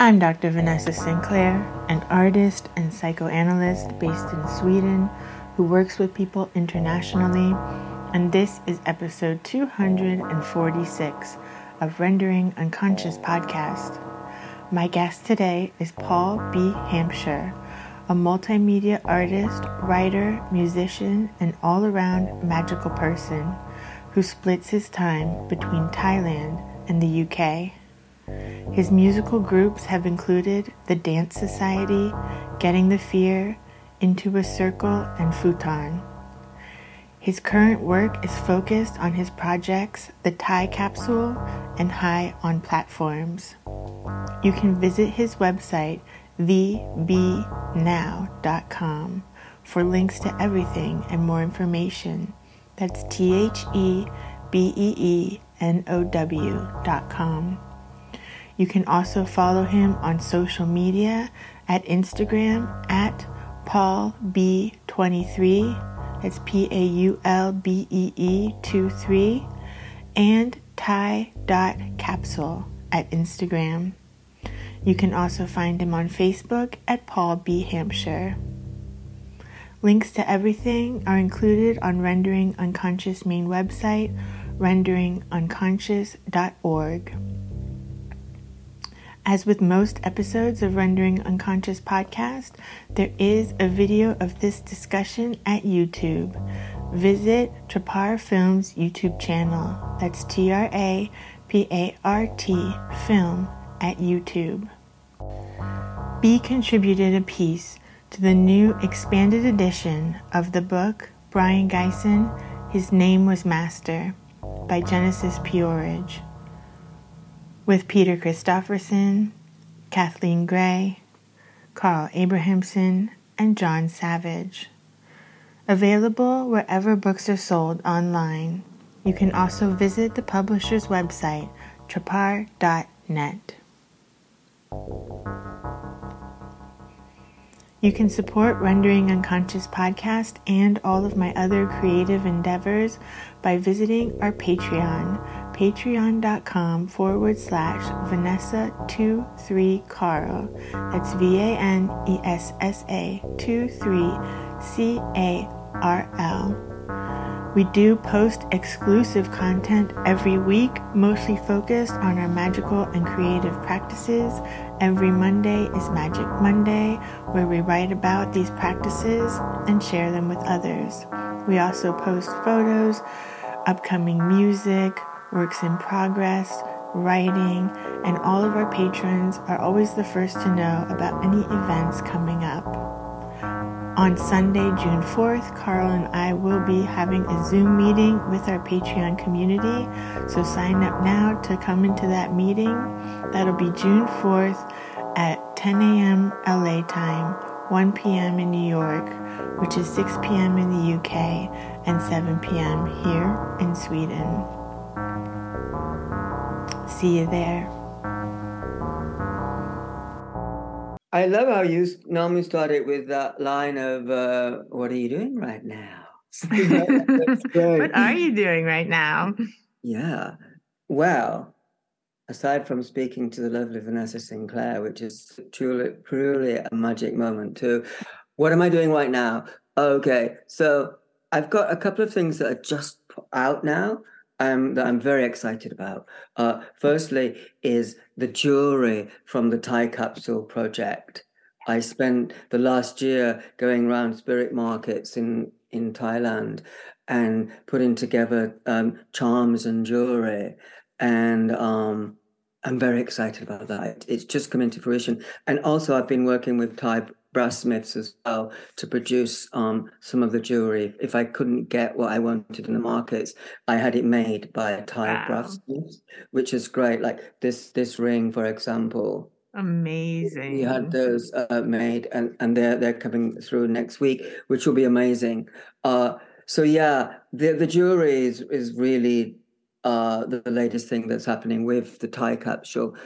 I'm Dr. Vanessa Sinclair, an artist and psychoanalyst based in Sweden who works with people internationally, and this is episode 246 of Rendering Unconscious podcast. My guest today is Paul Bee Hampshire, a multimedia artist, writer, musician, and all around magical person who splits his time between Thailand and the UK. His musical groups have included the Danse Society, Getting the Fear, Into a Circle, and Futon. His current work is focused on his projects The Thai Capsule and High on Platforms. You can visit his website, thebeenow.com, for links to everything and more information. That's T H E B E E N O W.com. You can also follow him on social media at Instagram at Paul B23. That's P A U L B E E 2 3. And Thai.capsule at Instagram. You can also find him on Facebook at Paul Bee Hampshire. Links to everything are included on Rendering Unconscious main website, renderingunconscious.org. As with most episodes of Rendering Unconscious podcast, there is a video of this discussion at YouTube. Visit Trapart Films YouTube channel. That's T R A P A R T Film at YouTube. Bee contributed a piece to the new expanded edition of the book Brion Gysin, His Name Was Master by Genesis P-Orridge with Peter Christopherson, Kathleen Gray, Carl Abrahamsson, and John Savage. Available wherever books are sold online. You can also visit the publisher's website, trapart.net. You can support Rendering Unconscious podcast and all of my other creative endeavors by visiting our Patreon patreon.com forward slash Vanessa23Carl. That's V A N E S S A 2 3 C A R L. We do post exclusive content every week, mostly focused on our magical and creative practices. Every Monday is Magic Monday, where we write about these practices and share them with others. We also post photos, upcoming music, works in progress, writing, and all of our patrons are always the first to know about any events coming up. On Sunday, June 4th, Carl and I will be having a Zoom meeting with our Patreon community, so sign up now to come into that meeting. That'll be June 4th at 10 a.m. LA time, 1 p.m. in New York, which is 6 p.m. in the UK, and 7 p.m. here in Sweden. See you there. I love how you normally started with that line of uh, "What are you doing right now?" what are you doing right now? Yeah. Well, aside from speaking to the lovely Vanessa Sinclair, which is truly, truly a magic moment too, what am I doing right now? Okay, so I've got a couple of things that are just out now um, that I'm very excited about. Uh, firstly, is the jewelry from the Thai Capsule project. I spent the last year going around spirit markets in in Thailand and putting together um, charms and jewelry, and um, I'm very excited about that. It's just come into fruition, and also I've been working with Thai brass-smiths as well to produce um, some of the jewelry. If I couldn't get what I wanted in the markets, I had it made by a Thai wow. brass-smith, which is great. Like this this ring, for example. Amazing. We had those uh, made, and and they're they're coming through next week, which will be amazing. Uh, so yeah, the the jewelry is is really uh, the, the latest thing that's happening with the Thai capsule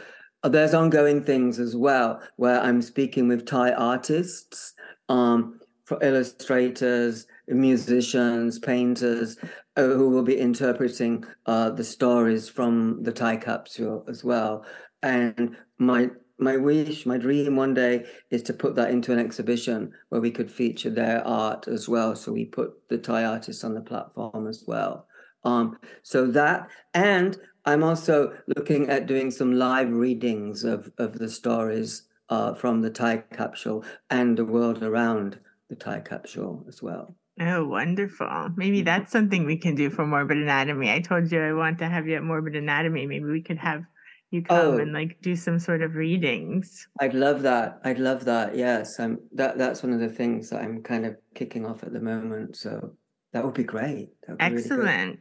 there's ongoing things as well where I'm speaking with Thai artists, um, for illustrators, musicians, painters, uh, who will be interpreting uh, the stories from the Thai capsule as well. And my my wish, my dream one day is to put that into an exhibition where we could feature their art as well. So we put the Thai artists on the platform as well. Um, so that, and I'm also looking at doing some live readings of, of the stories uh, from the Thai capsule and the world around the Thai capsule as well. Oh, wonderful. Maybe that's something we can do for Morbid Anatomy. I told you I want to have you at Morbid Anatomy. Maybe we could have you come oh, and like do some sort of readings. I'd love that. I'd love that. Yes. I'm that that's one of the things that I'm kind of kicking off at the moment. So that would be great. Would be Excellent. Really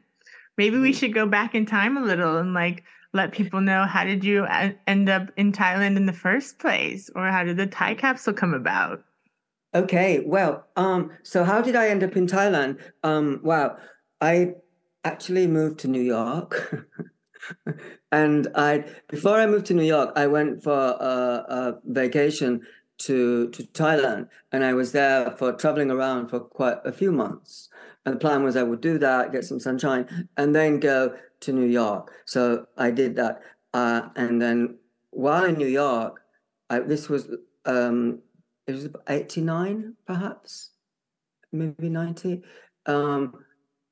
Maybe we mm-hmm. should go back in time a little and like let people know how did you end up in Thailand in the first place or how did the Thai capsule come about? Okay, well, um, so how did I end up in Thailand? Um, wow, I actually moved to New York. and I before I moved to New York, I went for a, a, vacation to to Thailand, and I was there for traveling around for quite a few months. And the plan was I would do that, get some sunshine, and then go to New York. So I did that, uh, and then while in New York, I, this was um, it was eighty nine, perhaps, maybe ninety. Um,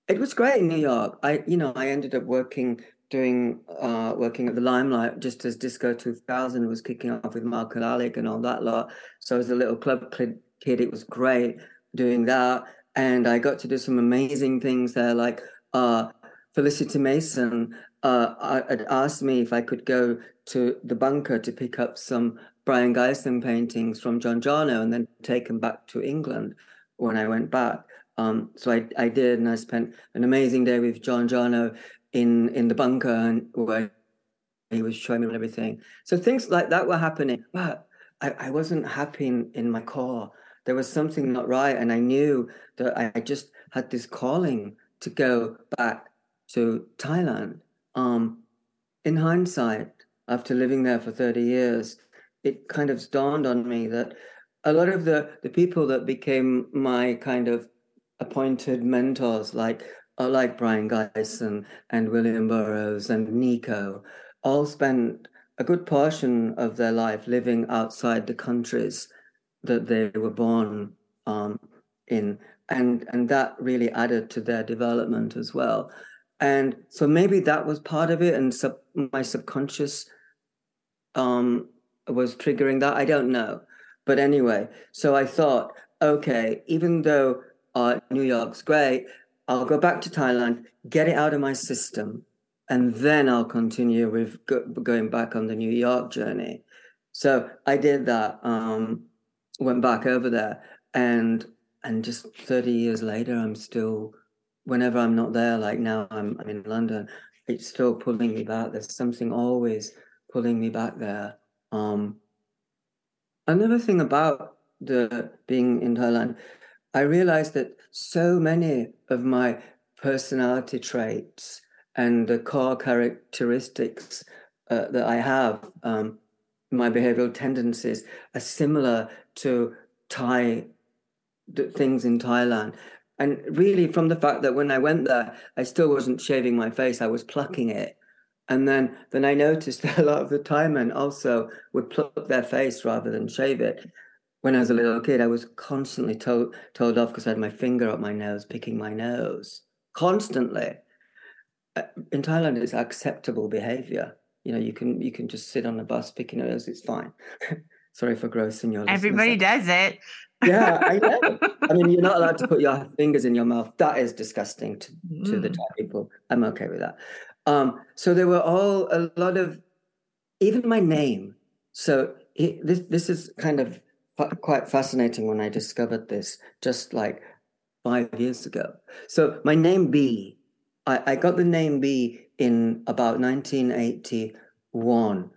it was great in New York. I, you know, I ended up working doing uh, working at the Limelight just as Disco 2000 was kicking off with Michael Alig and all that lot. So as a little club kid, it was great doing that, and I got to do some amazing things there. Like uh, Felicity Mason uh, had asked me if I could go to the bunker to pick up some Brion Gysin paintings from John Giorno and then take them back to England when I went back. Um, so I, I did, and I spent an amazing day with John Giorno in in the bunker and where he was showing me everything. So things like that were happening, but I, I wasn't happy in, in my core. There was something not right, and I knew that I just had this calling to go back to Thailand. Um, in hindsight, after living there for 30 years, it kind of dawned on me that a lot of the, the people that became my kind of appointed mentors, like uh, like Brion Gysin and William Burroughs and Nico, all spent a good portion of their life living outside the countries that they were born um, in, and and that really added to their development as well. And so maybe that was part of it, and sub, my subconscious um, was triggering that. I don't know, but anyway, so I thought, okay, even though uh, New York's great, I'll go back to Thailand, get it out of my system, and then I'll continue with go, going back on the New York journey. So I did that. Um, went back over there, and and just thirty years later, I'm still. Whenever I'm not there, like now I'm I'm in London, it's still pulling me back. There's something always pulling me back there. Um, another thing about the being in Thailand, I realized that so many of my personality traits and the core characteristics uh, that I have, um, my behavioral tendencies, are similar to Thai things in Thailand. And really, from the fact that when I went there, I still wasn't shaving my face, I was plucking it. And then, then I noticed that a lot of the Thai men also would pluck their face rather than shave it when I was a little kid, I was constantly told told off because I had my finger up my nose, picking my nose constantly. Uh, in Thailand, it's acceptable behavior. You know, you can you can just sit on a bus picking nose; it's fine. Sorry for grossing your. Everybody does it. yeah, I know. I mean, you're not allowed to put your fingers in your mouth. That is disgusting to, mm. to the mm. Thai people. I'm okay with that. Um, so there were all a lot of, even my name. So it, this this is kind of quite fascinating when I discovered this just like five years ago. So my name Bee, I, I got the name Bee in about 1981.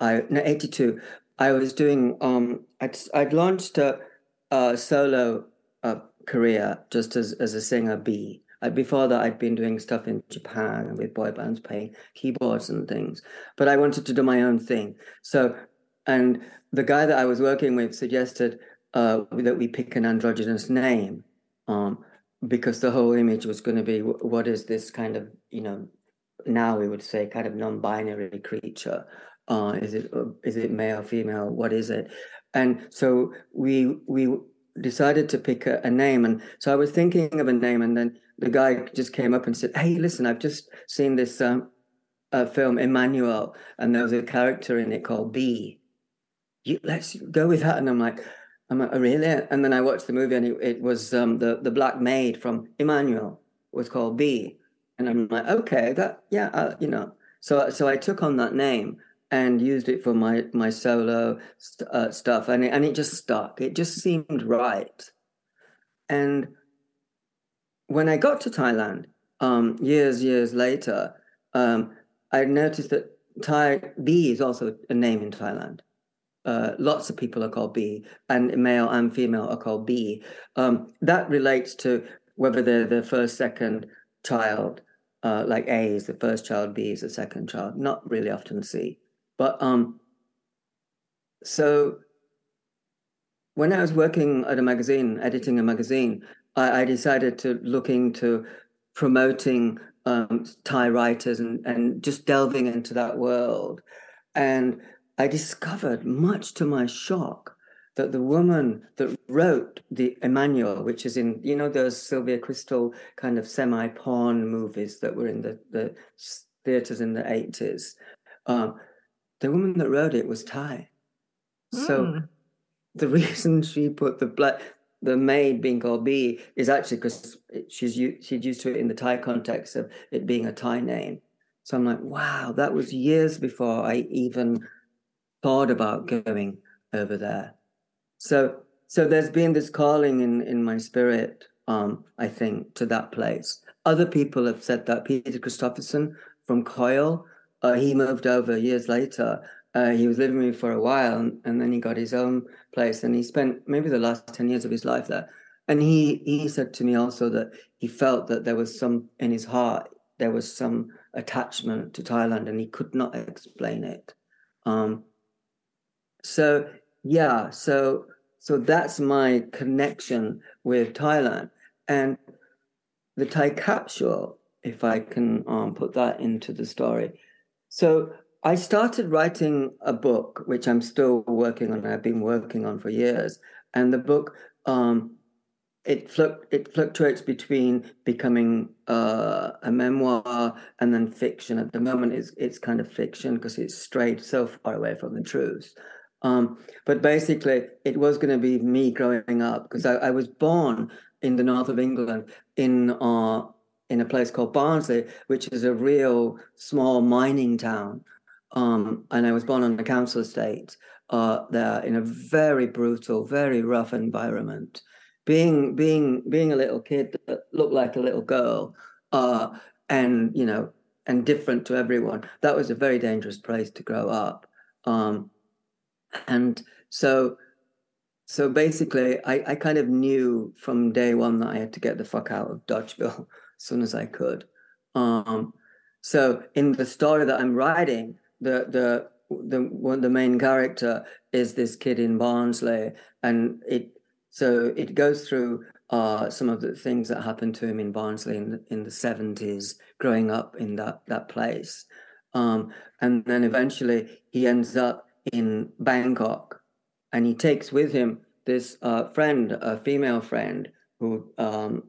I no 82. I was doing um I'd I'd launched a, a solo uh, career just as as a singer Bee. Before that, I'd been doing stuff in Japan with boy bands playing keyboards and things, but I wanted to do my own thing. So, and the guy that I was working with suggested uh, that we pick an androgynous name um, because the whole image was going to be what is this kind of, you know, now we would say kind of non binary creature. Uh, is it is it male, female? What is it? And so we we decided to pick a, a, name, and so I was thinking of a name, and then the guy just came up and said, "Hey, listen, I've just seen this um, uh, film Emmanuelle, and there was a character in it called B. You, let's go with that." And I'm like, "I'm like, oh, really?" And then I watched the movie, and it, it was um, the the black maid from Emmanuelle was called B, and I'm like, "Okay, that yeah, uh, you know." So so I took on that name and used it for my my solo st- uh, stuff, and it, and it just stuck. It just seemed right. And when I got to Thailand, um, years years later, um, I noticed that Thai B is also a name in Thailand. Uh, lots of people are called B, and male and female are called B. Um, that relates to whether they're the first, second child, uh, like A is the first child, B is the second child. Not really often C. But um, so when I was working at a magazine, editing a magazine, I, I decided to look into promoting um, Thai writers and, and just delving into that world. And I discovered, much to my shock, that the woman that wrote the Emmanuelle, which is in, you know, those Sylvia Kristel kind of semi porn movies that were in the, the theaters in the 80s, um, the woman that wrote it was Thai. Mm. So hmm. the reason she put the black the maid being called B is actually because she's she's used to it in the Thai context of it being a Thai name. So I'm like, wow, that was years before I even thought about going over there. So so there's been this calling in in my spirit, um, I think, to that place. Other people have said that. Peter Christopherson from Coil, uh, he moved over years later. Uh, he was living with me for a while, and, and, then he got his own place, and he spent maybe the last ten years of his life there. And he he said to me also that he felt that there was some in his heart, there was some attachment to Thailand, and he could not explain it. Um, so yeah, so so that's my connection with Thailand, and the Thai capsule, if I can um, put that into the story so I started writing a book, which I'm still working on. I've been working on for years, and the book um, it fluct- it fluctuates between becoming uh, a memoir and then fiction. At the moment, it's it's kind of fiction because it's strayed so far away from the truth. Um, but basically, it was going to be me growing up because I, I, was born in the north of England in uh, in a place called Barnsley, which is a real small mining town. Um, and I was born on a council estate uh, there in a very brutal, very rough environment. Being being being a little kid that looked like a little girl, uh, and you know, and different to everyone. That was a very dangerous place to grow up. Um, and so so basically I, I kind of knew from day one that I had to get the fuck out of Dodgeville as soon as I could. Um, so in the story that I'm writing, the the the one the main character is this kid in Barnsley, and it so it goes through uh, some of the things that happened to him in Barnsley in the, in the 70s, growing up in that that place, um, and then eventually he ends up in Bangkok, and he takes with him this uh, friend, a female friend who um,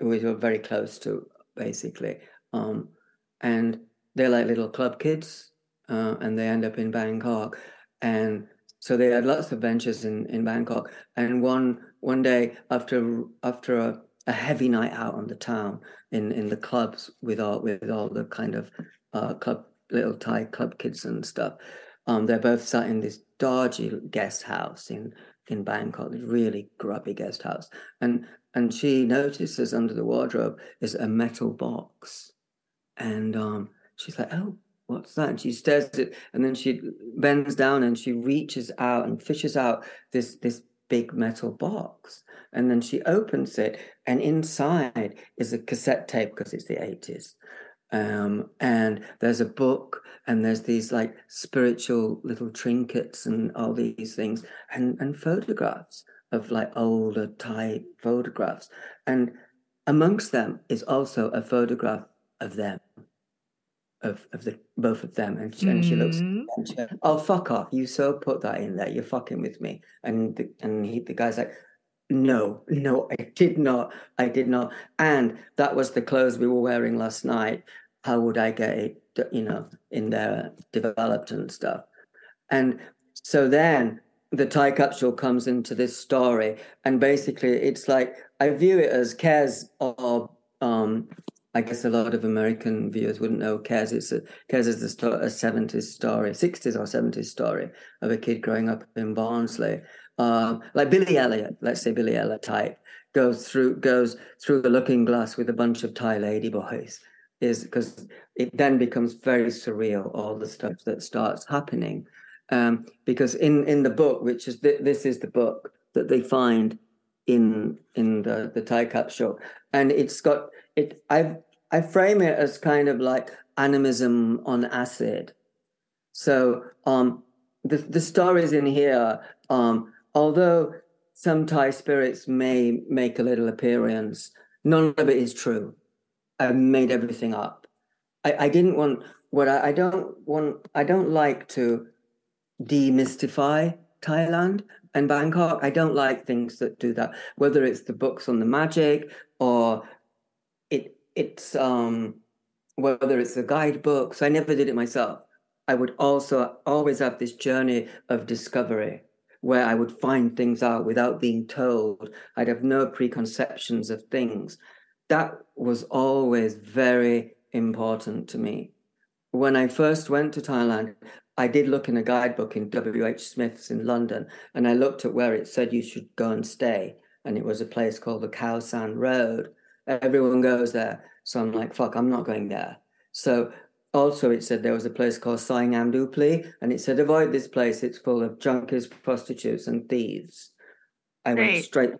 we were very close to, basically. Um, and they're like little club kids, uh, and they end up in Bangkok. And so they had lots of adventures in, in Bangkok. And one one day after after a, a heavy night out on the town in, in the clubs with all with all the kind of uh, club little Thai club kids and stuff, um, they're both sat in this dodgy guest house in in Bangkok, this really grubby guest house. And and she notices under the wardrobe is a metal box. And um, she's like, oh, what's that? And she stares at it, and then she bends down and she reaches out and fishes out this this big metal box. And then she opens it, and inside is a cassette tape because it's the 80s. Um, and there's a book, and there's these like spiritual little trinkets and all these things, and, and photographs of like older Thai photographs. And amongst them is also a photograph of them. of of the both of them, and she, and she looks. Mm. and she- oh fuck off! You so put that in there. You're fucking with me. And the, and he, the guy's like, no, no, I did not. I did not. And that was the clothes we were wearing last night. How would I get it, you know, in there developed and stuff? And so then the Thai capsule comes into this story, and basically it's like I view it as Kes or um, I guess a lot of American viewers wouldn't know Kes. It's a, is a, sto- a 70s story, 60s or 70s story of a kid growing up in Barnsley. Um, like Billy Elliot, let's say Billy Elliot type, goes through goes through the looking glass with a bunch of Thai lady boys. Is because it then becomes very surreal, all the stuff that starts happening. Um, because in in the book, which is th- this is the book that they find in in the the Thai capsule, and it's got it. I I frame it as kind of like animism on acid. So um, the the stories in here, um, although some Thai spirits may make a little appearance, none of it is true. I made everything up. I, I didn't want what I, I don't want. I don't like to demystify Thailand and Bangkok. I don't like things that do that. Whether it's the books on the magic or it it's um whether it's the guidebooks. I never did it myself. I would also always have this journey of discovery where I would find things out without being told. I'd have no preconceptions of things. That was always very important to me. When I first went to Thailand, I did look in a guidebook in W.H. Smith's in London, and I looked at where it said you should go and stay. And it was a place called the Khao San Road. Everyone goes there. So I'm like, fuck, I'm not going there. So also it said there was a place called Soi Ngam Duphli, and it said avoid this place. It's full of junkies, prostitutes, and thieves. I went straight,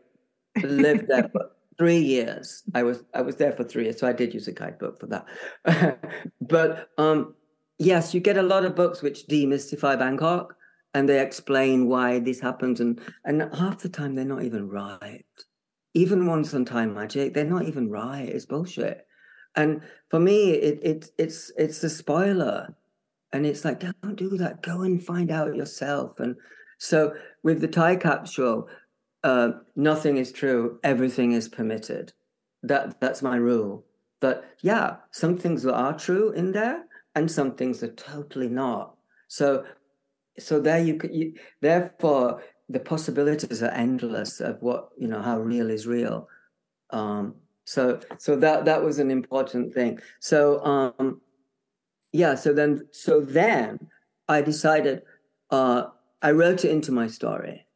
lived there for three years. I was I was there for three years, so I did use a guidebook for that. but um, yes, you get a lot of books which demystify Bangkok, and they explain why this happens, and and half the time they're not even right. Even ones on time magic, they're not even right. It's bullshit. And for me, it, it it's it's a spoiler, and it's like don't do that. Go and find out yourself. And so with the Thai capsule, uh, nothing is true. Everything is permitted. That that's my rule. But yeah, some things are true in there, and some things are totally not. So so there you could you, therefore the possibilities are endless of what you know how real is real. Um, so so that that was an important thing. So um, yeah. So then so then I decided uh, I wrote it into my story,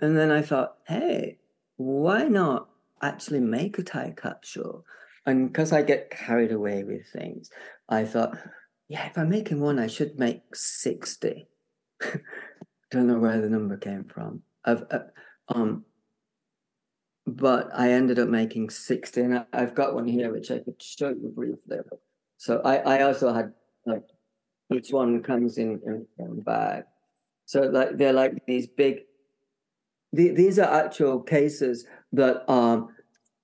and then I thought, hey, why not actually make a Thai capsule? And because I get carried away with things, I thought, yeah, if I'm making one, I should make sixty. Don't know where the number came from. Of uh, um, but I ended up making 60 and I've got one here which I could show you briefly. So I, I also had like each one comes in in one bag. So like they're like these big the, these are actual cases that um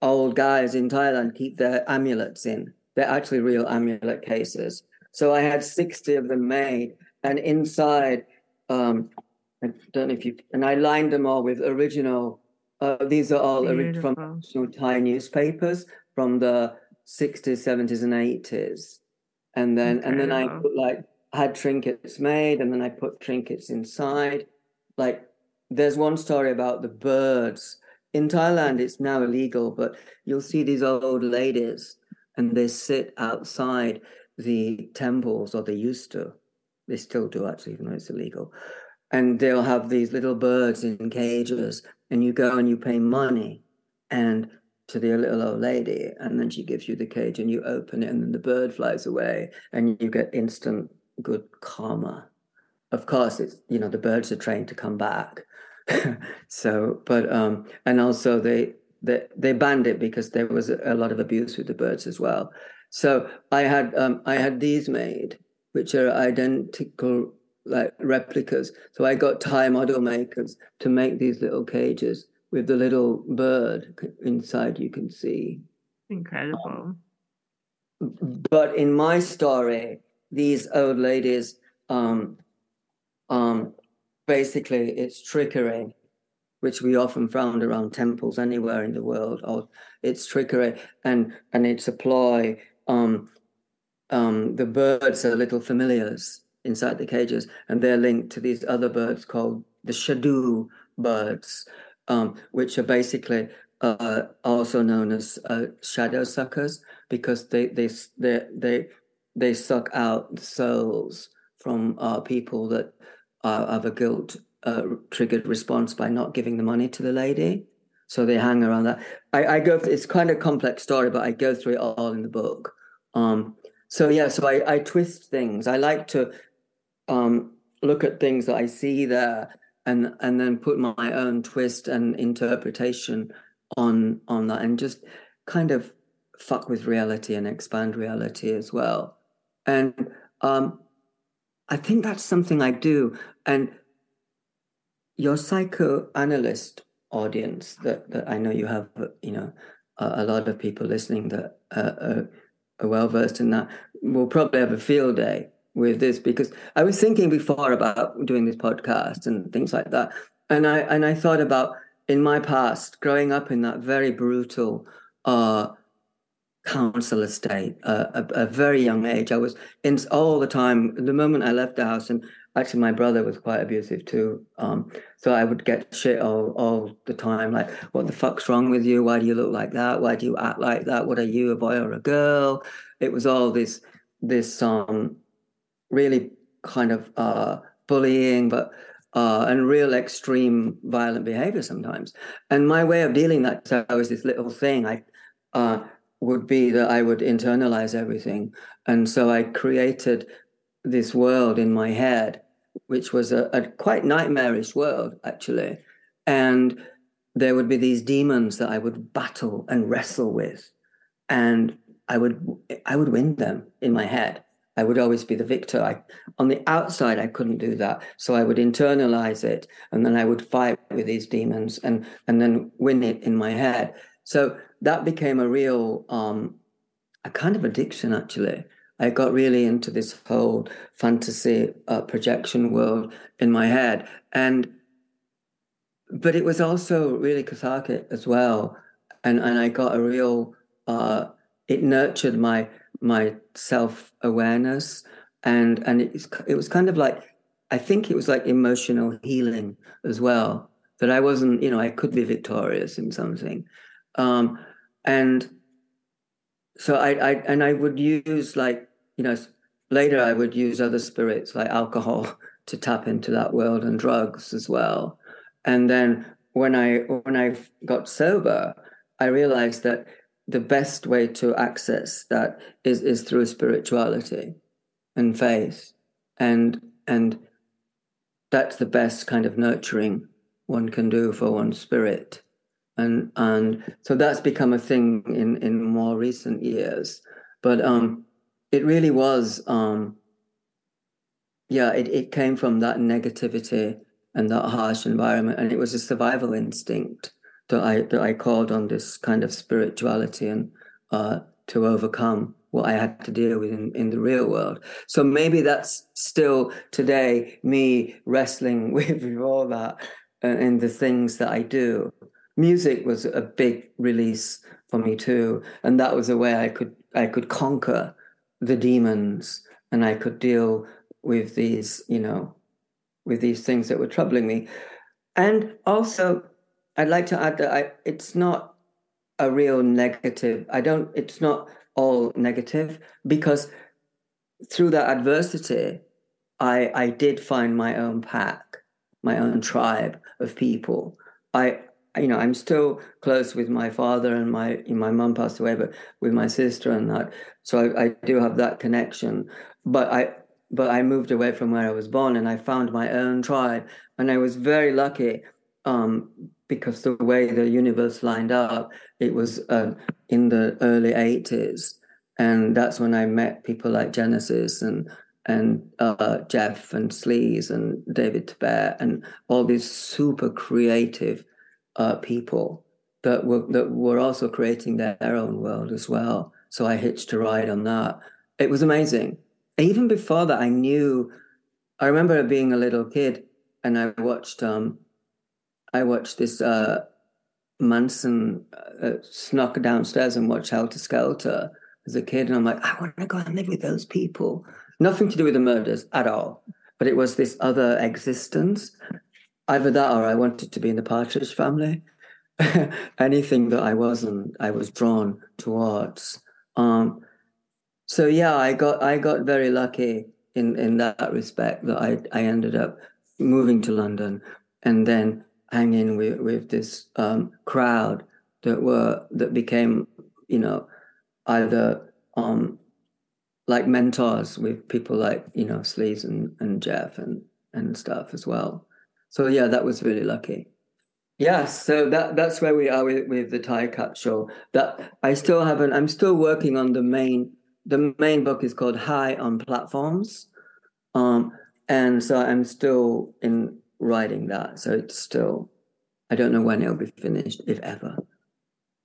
old guys in Thailand keep their amulets in. They're actually real amulet cases. So I had 60 of them made and inside um I don't know if you and I lined them all with original uh, these are all Beautiful. original Thai newspapers from the 60s, 70s, and 80s. And then and then I put like had trinkets made, and then I put trinkets inside. Like there's one story about the birds. In Thailand, it's now illegal, but you'll see these old ladies and they sit outside the temples, or they used to. They still do actually, even though it's illegal. And they'll have these little birds in cages, and you go and you pay money and to the little old lady, and then she gives you the cage and you open it, and then the bird flies away, and you get instant good karma. Of course, it's you know the birds are trained to come back. so, but um, and also they they they banned it because there was a, lot of abuse with the birds as well. So I had um, I had these made, which are identical like replicas. So I got Thai model makers to make these little cages with the little bird inside. You can see Incredible. but in my story, these old ladies, um, um, basically, it's trickery, which we often found around temples anywhere in the world. Or it's trickery, and and it's a ploy. Um, um, the birds are little familiars inside the cages, and they're linked to these other birds called the shadu birds, um, which are basically uh, also known as uh, shadow suckers because they they they they they suck out the souls from uh, people that have a guilt uh, triggered response by not giving the money to the lady. So they hang around that. I, I go. It's kind of complex story, but I go through it all in the book. Um, so yeah, so I, I twist things. I like to um, look at things that I see there and and then put my own twist and interpretation on on that and just kind of fuck with reality and expand reality as well. And um, I think that's something I do. And your psychoanalyst audience that, that I know you have, you know, a, a lot of people listening that uh, are, are well versed in that will probably have a field day with this because I was thinking before about doing this podcast and things like that, and I and I thought about in my past growing up in that very brutal uh, council estate, uh, a, a, very young age. I was in all the time. The moment I left the house, and actually my brother was quite abusive too. Um, so I would get shit all, all the time, like, "What the fuck's wrong with you? Why do you look like that? Why do you act like that? What are you, a boy or a girl?" It was all this this um really kind of uh, bullying, but uh, and real extreme violent behavior sometimes. And my way of dealing that so was this little thing. I uh, would be that I would internalize everything, and so I created this world in my head, which was a, a quite nightmarish world actually, and there would be these demons that I would battle and wrestle with, and I would I would win them in my head I would always be the victor. I, on the outside, I couldn't do that. So I would internalize it and then I would fight with these demons and, and then win it in my head. So that became a real, um, a kind of addiction, actually. I got really into this whole fantasy uh, projection world in my head. And, but it was also really cathartic as well. And, and I got a real, uh, it nurtured my my self awareness, and and it, it was kind of like I think it was like emotional healing as well. That I wasn't, you know, I could be victorious in something, um, and so I, I and I would use like you know later I would use other spirits like alcohol to tap into that world and drugs as well, and then when I when I got sober, I realized that the best way to access that is is through spirituality and faith. And and that's the best kind of nurturing one can do for one's spirit. And and so that's become a thing in in more recent years. But um it really was um yeah it, it came from that negativity and that harsh environment and it was a survival instinct that I that I called on this kind of spirituality and uh, to overcome what I had to deal with in, in the real world. So maybe that's still today me wrestling with, with all that and the things that I do. Music was a big release for me too, and that was a way I could I could conquer the demons and I could deal with these, you know, with these things that were troubling me. And also I'd like to add that I, it's not a real negative. I don't. It's not all negative because through that adversity, I I did find my own pack, my own tribe of people. I you know I'm still close with my father and my my mum passed away, but with my sister and that. So I, I do have that connection. But I but I moved away from where I was born and I found my own tribe, and I was very lucky um, because the way the universe lined up, it was uh, in the early 80s. And that's when I met people like Genesis and and uh, Jeff and Sleaze and David Tibet and all these super creative uh, people that were that were also creating their, their, own world as well. So I hitched a ride on that. It was amazing. Even before that, I knew. I remember being a little kid, and I watched. Um, I watched this uh, Manson uh, snuck downstairs and watched Helter Skelter as a kid, and I'm like, I want to go and live with those people. Nothing to do with the murders at all, but it was this other existence. Either that, or I wanted to be in the Partridge Family. Anything that I wasn't, I was drawn towards. Um, so yeah, I got I got very lucky in in that respect that I I ended up moving to London and then hanging with with this um, crowd that were that became you know either um, like mentors with people like you know Sleaze and, and Jeff and and stuff as well. So yeah, that was really lucky. Yeah, so that that's where we are with, with the Thai show. That I still haven't. I'm still working on the main the main book is called High on Platforms. Um, and so I'm still in writing that. So it's still, I don't know when it'll be finished, if ever.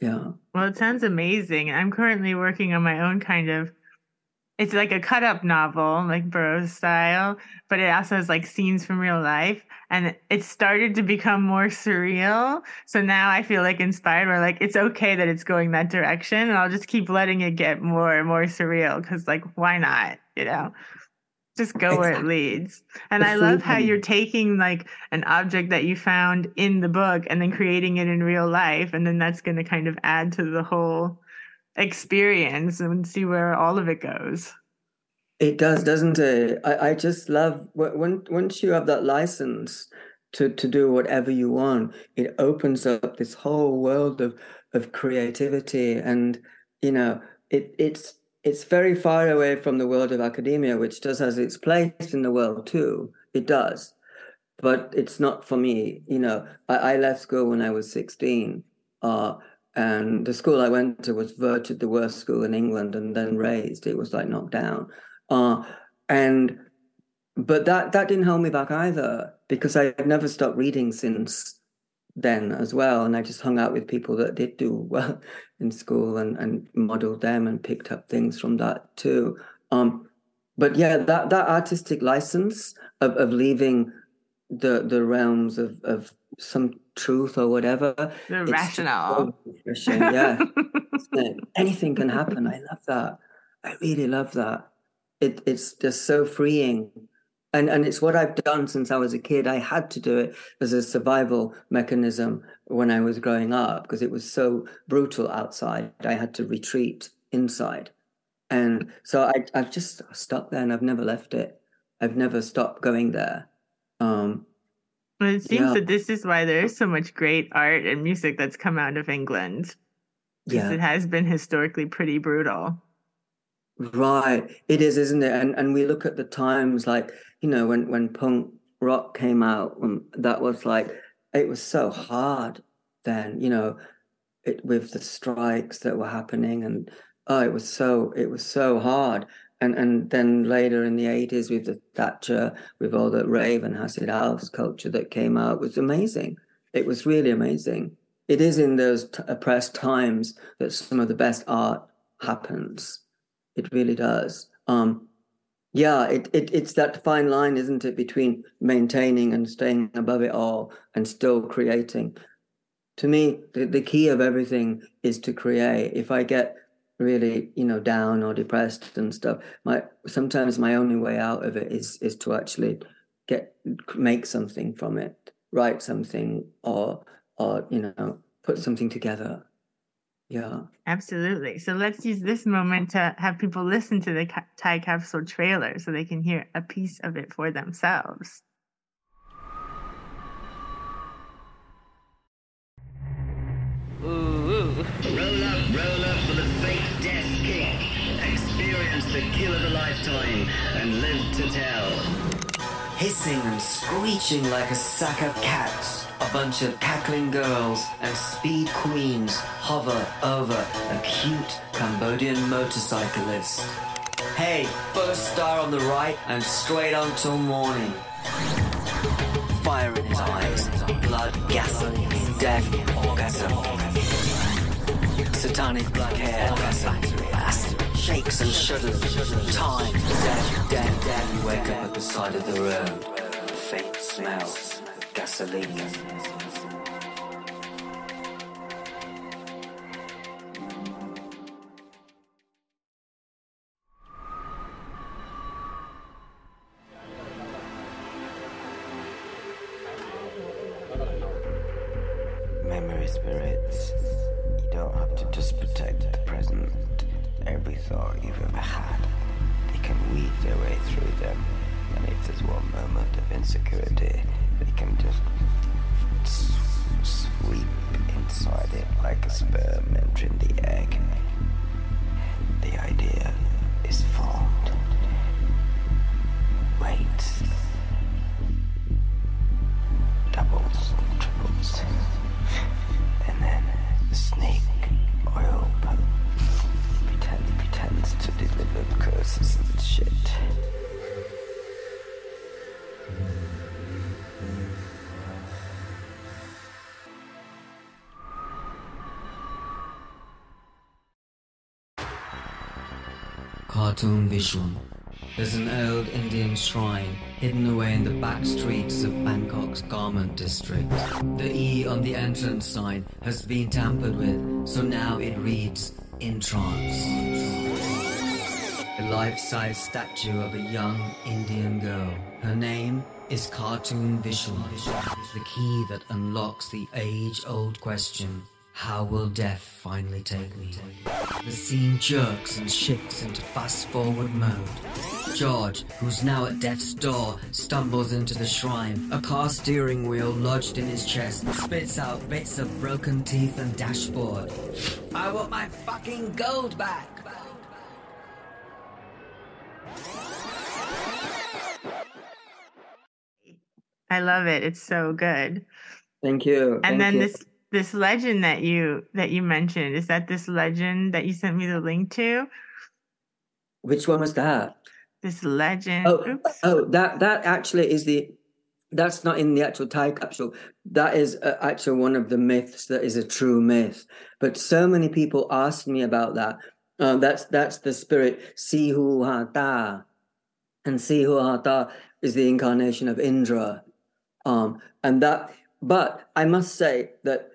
Yeah. Well, it sounds amazing. I'm currently working on my own kind of it's like a cut up novel, like Burroughs style, but it also has like scenes from real life. And it started to become more surreal. So now I feel like inspired where like it's okay that it's going that direction. And I'll just keep letting it get more and more surreal because like why not? You know? Just go where it leads. And I love how you're taking like an object that you found in the book and then creating it in real life. And then that's gonna kind of add to the whole experience and see where all of it goes. It does, doesn't it? I, I just love when once you have that license to to do whatever you want, it opens up this whole world of of creativity, and you know, it it's it's very far away from the world of academia, which does has its place in the world too. It does, but it's not for me. You know, I, I left school when I was sixteen. Uh, and the school I went to was voted the worst school in England and then raised. It was like knocked down. Uh, and but that that didn't hold me back either because I had never stopped reading since then as well. And I just hung out with people that did do well in school and, and modeled them and picked up things from that too. Um, but yeah, that that artistic license of, of leaving the the realms of, of some truth or whatever. The rationale. yeah. Anything can happen. I love that. I really love that. It, it's just so freeing. And, and it's what I've done since I was a kid. I had to do it as a survival mechanism when I was growing up because it was so brutal outside. I had to retreat inside. And so I, I've just stuck there and I've never left it. I've never stopped going there. Um, well, it seems yeah. that this is why there's so much great art and music that's come out of England. Because yeah. it has been historically pretty brutal. Right. It is, isn't it? And and we look at the times like, you know, when when punk rock came out, um, that was like it was so hard then, you know, it with the strikes that were happening and oh it was so it was so hard and and then later in the 80s with the Thatcher, with all the rave and acid house culture that came out was amazing. It was really amazing. It is in those t- oppressed times that some of the best art happens. It really does. Um, yeah, it, it it's that fine line, isn't it, between maintaining and staying above it all and still creating. To me, the, the key of everything is to create. If I get really you know down or depressed and stuff my sometimes my only way out of it is is to actually get make something from it write something or or you know put something together yeah absolutely so let's use this moment to have people listen to the thai capsule trailer so they can hear a piece of it for themselves Ooh, ooh. Roll up, roll up for the fake death kick. Experience the kill of a lifetime and live to tell. Hissing and screeching like a sack of cats, a bunch of cackling girls and speed queens hover over a cute Cambodian motorcyclist. Hey, first star on the right and straight on till morning. Fire in his eyes, blood, gasoline, death, orgasm. Satanic black hair, blast shakes and shudders. Time, death, death, death. You wake up at the side of the road. Faint smell of gasoline. Cartoon Visual. There's an old Indian shrine hidden away in the back streets of Bangkok's garment district. The E on the entrance sign has been tampered with, so now it reads in trance. A life-size statue of a young Indian girl. Her name is Cartoon Visual, the key that unlocks the age-old question, how will death finally take me? The scene jerks and shifts into fast-forward mode. George, who's now at death's door, stumbles into the shrine. A car steering wheel lodged in his chest spits out bits of broken teeth and dashboard. I want my fucking gold back! I love it. It's so good. Thank you. And Thank then you. this this legend that you that you mentioned is that this legend that you sent me the link to. Which one was that? This legend. Oh, Oops. oh, that that actually is the. That's not in the actual time capsule. That is uh, actually one of the myths that is a true myth. But so many people ask me about that. Um, that's that's the spirit Sihu Hata, and Sihu Hata is the incarnation of Indra. Um, and that, but I must say that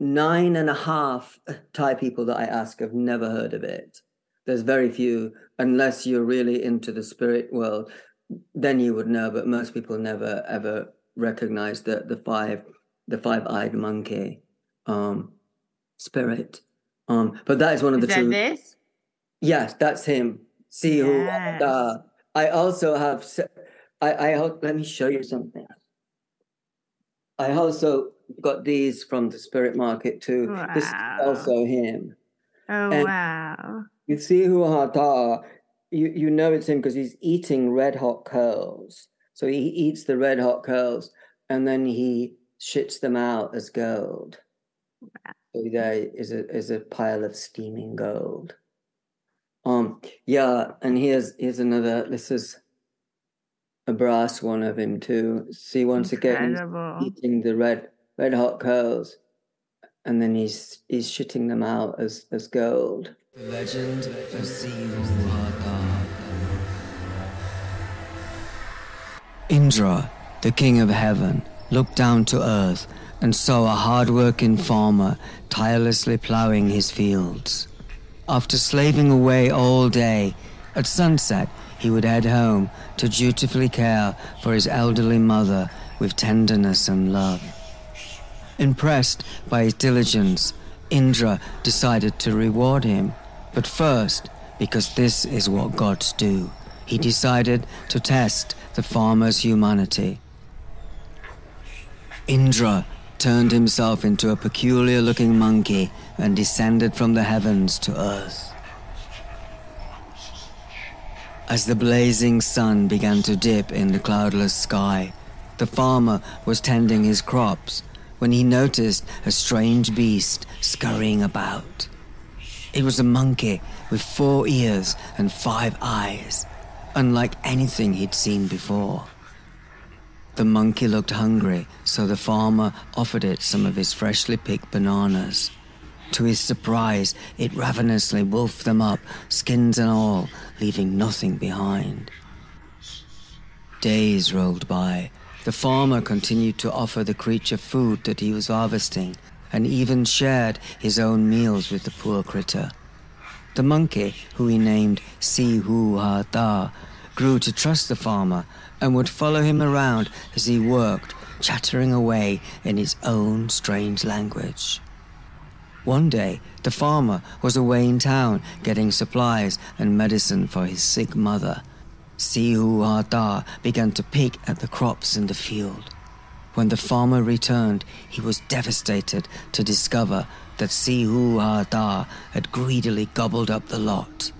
nine and a half Thai people that I ask have never heard of it. There's very few, unless you're really into the spirit world, then you would know. But most people never ever recognize the the five the five eyed monkey um, spirit. Um, but that is one of Is the that true. this? Yes, that's him. See who uh, I also have. I I hope. Let me show you something. I also got these from the spirit market too. This is also him. Oh And- wow. You see who Hata, you, you know it's him because he's eating red hot curls. So he eats the red hot curls and then he shits them out as gold. So there is a is a pile of steaming gold. Um yeah, and here's here's another this is a brass one of him too. See once again he's eating the red red hot curls and then he's he's shitting them out as as gold. Legend of Sihu Indra, the king of heaven, looked down to earth and saw a hard-working farmer tirelessly ploughing his fields. After slaving away all day, at sunset he would head home to dutifully care for his elderly mother with tenderness and love. Impressed by his diligence, Indra decided to reward him. But first, because this is what gods do, he decided to test the farmer's humanity. Indra turned himself into a peculiar looking monkey and descended from the heavens to earth. As the blazing sun began to dip in the cloudless sky, the farmer was tending his crops when he noticed a strange beast scurrying about. It was a monkey with four ears and five eyes, unlike anything he'd seen before. The monkey looked hungry, so the farmer offered it some of his freshly picked bananas. To his surprise, it ravenously wolfed them up, skins and all, leaving nothing behind. Days rolled by. The farmer continued to offer the creature food that he was harvesting, and even shared his own meals with the poor critter. The monkey, who he named Si Hu Ha Da, grew to trust the farmer and would follow him around as he worked, chattering away in his own strange language. One day, the farmer was away in town getting supplies and medicine for his sick mother. Si Hu Ha Da began to pick at the crops in the field. When the farmer returned, he was devastated to discover that Si Hu Ha Da had greedily gobbled up the lot.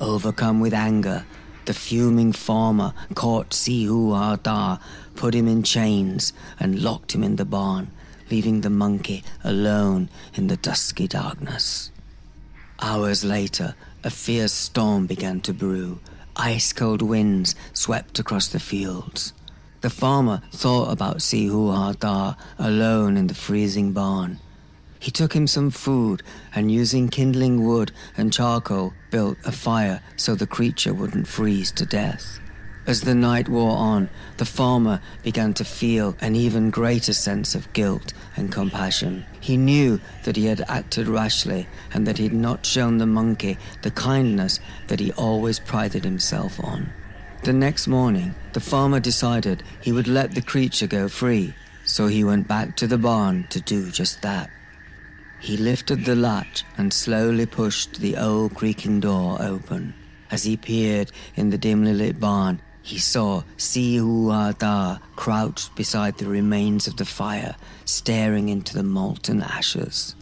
Overcome with anger, the fuming farmer caught Si Hu Ha Da, put him in chains, and locked him in the barn, leaving the monkey alone in the dusky darkness. Hours later, a fierce storm began to brew. Ice cold winds swept across the fields. The farmer thought about Si Hu Ha Da alone in the freezing barn. He took him some food and, using kindling wood and charcoal, built a fire so the creature wouldn't freeze to death. As the night wore on, the farmer began to feel an even greater sense of guilt and compassion. He knew that he had acted rashly and that he had not shown the monkey the kindness that he always prided himself on. The next morning, the farmer decided he would let the creature go free, so he went back to the barn to do just that. He lifted the latch and slowly pushed the old creaking door open. As he peered in the dimly lit barn, he saw Si Hu crouched beside the remains of the fire, staring into the molten ashes.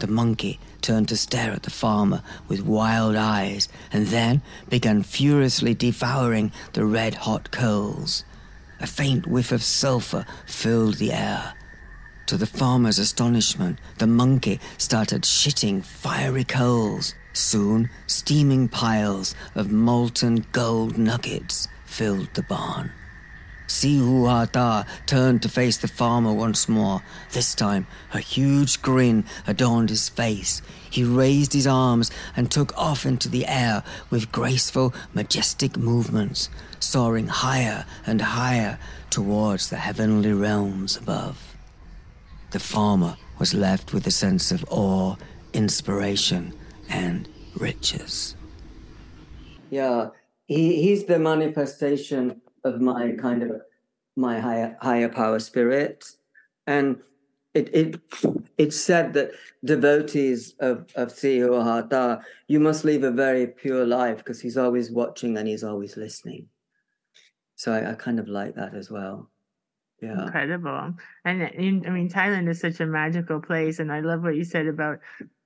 The monkey turned to stare at the farmer with wild eyes and then began furiously devouring the red hot coals. A faint whiff of sulfur filled the air. To the farmer's astonishment, the monkey started shitting fiery coals. Soon, steaming piles of molten gold nuggets filled the barn. Si Hu Ha Da turned to face the farmer once more. This time, a huge grin adorned his face. He raised his arms and took off into the air with graceful, majestic movements, soaring higher and higher towards the heavenly realms above. The farmer was left with a sense of awe, inspiration, and riches. Yeah, he, he's the manifestation of my kind of my higher higher power spirit and it it it's said that devotees of of Si you must live a very pure life because he's always watching and he's always listening. So I, I kind of like that as well. Yeah. Incredible. And I mean, Thailand is such a magical place. And I love what you said about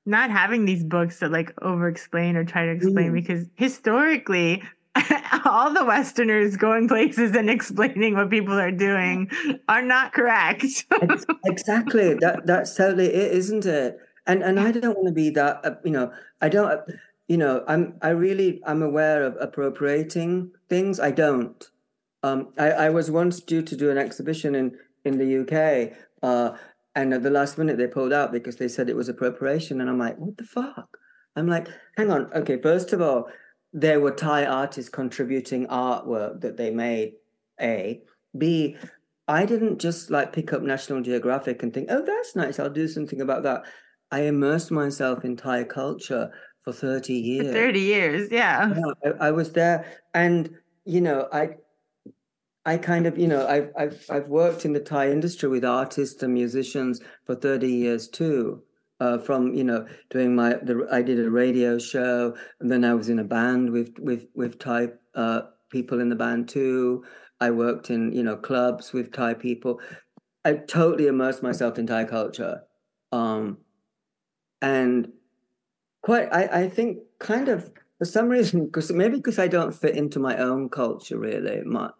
not having these books that like over explain or try to explain mm. because historically all the Westerners going places and explaining what people are doing are not correct. exactly. That that's totally it, isn't it? And and I don't want to be that. Uh, you know, I don't. Uh, you know, I'm. I really. I'm aware of appropriating things. I don't. Um, I, I was once due to do an exhibition in in the UK, uh, and at the last minute they pulled out because they said it was appropriation, and I'm like, what the fuck? I'm like, hang on. Okay, first of all, there were Thai artists contributing artwork that they made. A, B. I didn't just like pick up National Geographic and think, oh, that's nice. I'll do something about that. I immersed myself in Thai culture for 30 years. For 30 years, yeah. yeah I, I, was there. And, you know, I I kind of, you know, I've, I've, I've worked in the Thai industry with artists and musicians for 30 years too uh, from you know doing my the, I did a radio show and then I was in a band with with with Thai uh, people in the band too. I worked in you know clubs with Thai people. I totally immersed myself in Thai culture, um, and quite I, I think kind of for some reason because maybe because I don't fit into my own culture really much,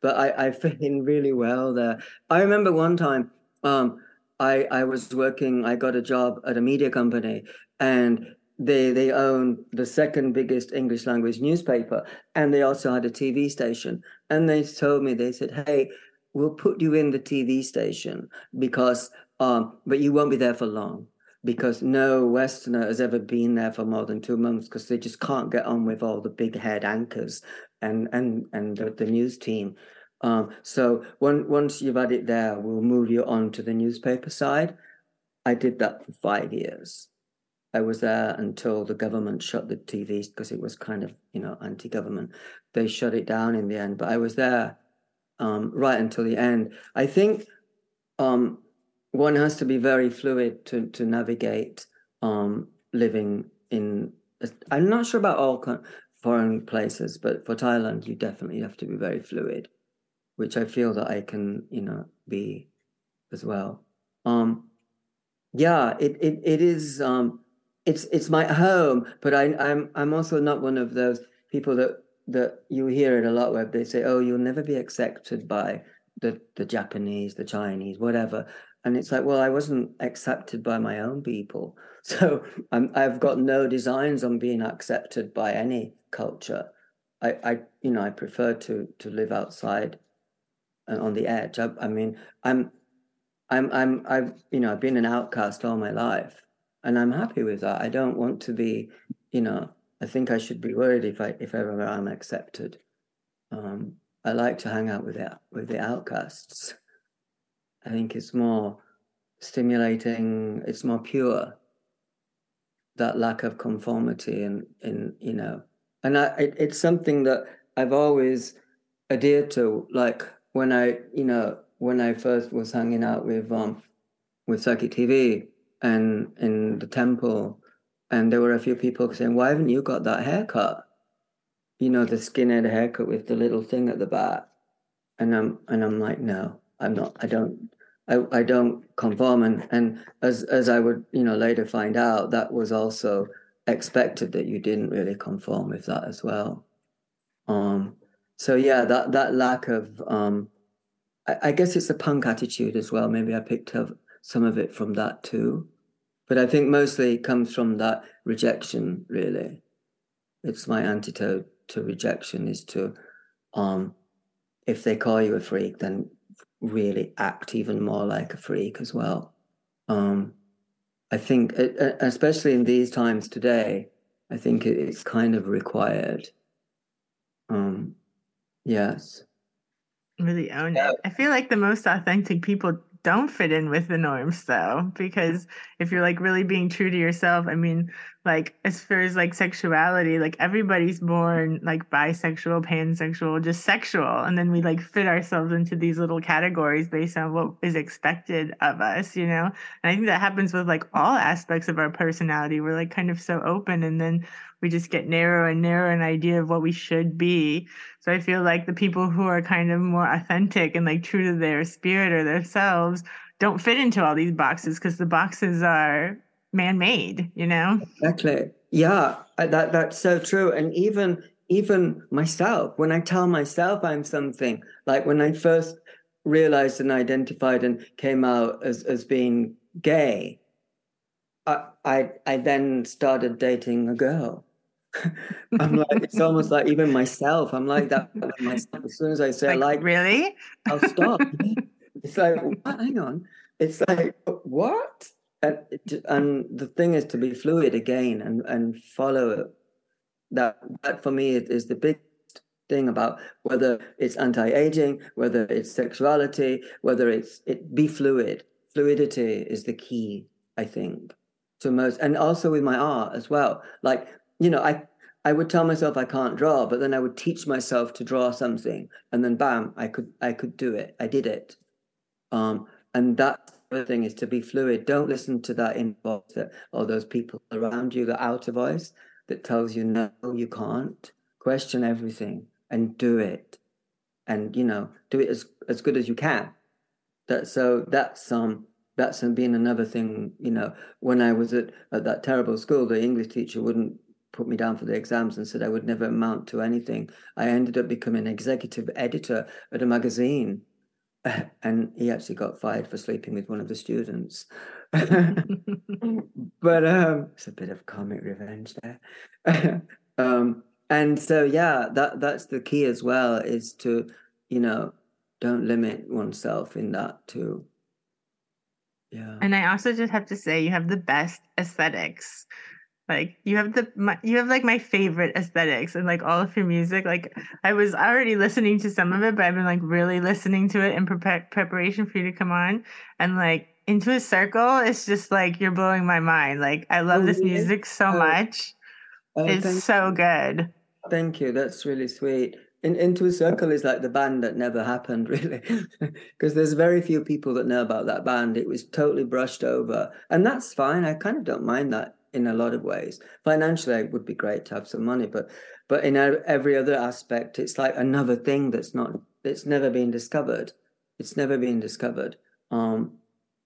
but I, I fit in really well there. I remember one time. Um, I, I was working, I got a job at a media company and they they own the second biggest English language newspaper and they also had a TV station. And they told me, they said, Hey, we'll put you in the TV station because um, but you won't be there for long because no Westerner has ever been there for more than two months because they just can't get on with all the big head anchors and and and the, the news team. Um, so when, once you've had it there, we'll move you on to the newspaper side. I did that for five years. I was there until the government shut the TVs because it was kind of you know anti-government. They shut it down in the end, but I was there um, right until the end. I think um, one has to be very fluid to to navigate um, living in. I'm not sure about all foreign places, but for Thailand, you definitely have to be very fluid, which I feel that I can, you know, be as well. Um, yeah, it it it is. Um, it's it's my home, but I, I'm I'm also not one of those people that that you hear it a lot where they say, "Oh, you'll never be accepted by the the Japanese, the Chinese, whatever." And it's like, well, I wasn't accepted by my own people, so I've got no designs on being accepted by any culture. I, I you know, I prefer to to live outside and on the edge. I, I mean, I'm, I'm, I'm, I've, you know, I've been an outcast all my life, and I'm happy with that. I don't want to be, you know, I think I should be worried if I if ever I'm accepted. Um, I like to hang out with the with the outcasts. I think it's more stimulating. It's more pure. That lack of conformity and in you know, and I it, it's something that I've always adhered to. Like when I you know when I first was hanging out with um with Psychic TV and in the temple and there were a few people saying, "Why haven't you got that haircut?" You know, the skinhead haircut with the little thing at the back. And I'm and I'm like, no, I'm not. I don't. I, I don't conform. And and as as I would you know later find out, that was also expected that you didn't really conform with that as well. Um. So yeah, that that lack of um, I, I guess it's a punk attitude as well. Maybe I picked up some of it from that too but I think mostly it comes from that rejection, really. It's my antidote to rejection is to, um, if they call you a freak, then really act even more like a freak as well. Um, I think, especially in these times today, I think it's kind of required. Um, yes. Really own it. I feel like the most authentic people don't fit in with the norms though because if you're like really being true to yourself i mean like as far as like sexuality like everybody's born like bisexual pansexual just sexual and then we like fit ourselves into these little categories based on what is expected of us you know? And i think that happens with like all aspects of our personality. We're like kind of so open and then we just get narrow and narrow an idea of what we should be. So i feel like the people who are kind of more authentic and like true to their spirit or themselves don't fit into all these boxes because the boxes are man-made you know? Exactly. Yeah that that's so true. And even even myself when i tell myself i'm something like when i first realized and identified and came out as as being gay i i, I then started dating a girl i'm like it's almost like even myself. I'm like that myself. As soon as i say like, like really? I'll stop. It's like what? hang on. It's like what? And, and the thing is to be fluid again and and follow that that for me is the big thing about whether it's anti-aging whether it's sexuality whether it's it be fluid. Fluidity is the key i think to most and also with my art as well. Like you know i i would tell myself i can't draw but then i would teach myself to draw something and then bam i could i could do it i did it um and that thing is to be fluid. Don't listen to that voice that, or those people around you, the outer voice that tells you no, you can't. Question everything and do it, and you know, do it as as good as you can. That so that's um that's been another thing. You know, when I was at at that terrible school, the English teacher wouldn't put me down for the exams and said I would never amount to anything. I ended up becoming executive editor at a magazine and he actually got fired for sleeping with one of the students. but um, it's a bit of comic revenge there. um, and so, yeah, that that's the key as well is to, you know, don't limit oneself in that too. Yeah. And I also just have to say, you have the best aesthetics. Like you have the my, you have like my favorite aesthetics and like all of your music. Like I was already listening to some of it, but I've been like really listening to it in prep preparation for you to come on. And like into a circle, it's just like you're blowing my mind. Like I love Oh, this really? music so Oh, much. Oh, It's so good. Thank you. That's really sweet. In, Into a Circle is like the band that never happened, really, because there's very few people that know about that band. It was totally brushed over, and that's fine. I kind of don't mind that in a lot of ways. Financially, it would be great to have some money, but but in every other aspect, it's like another thing that's not. It's never been discovered. It's never been discovered. Um,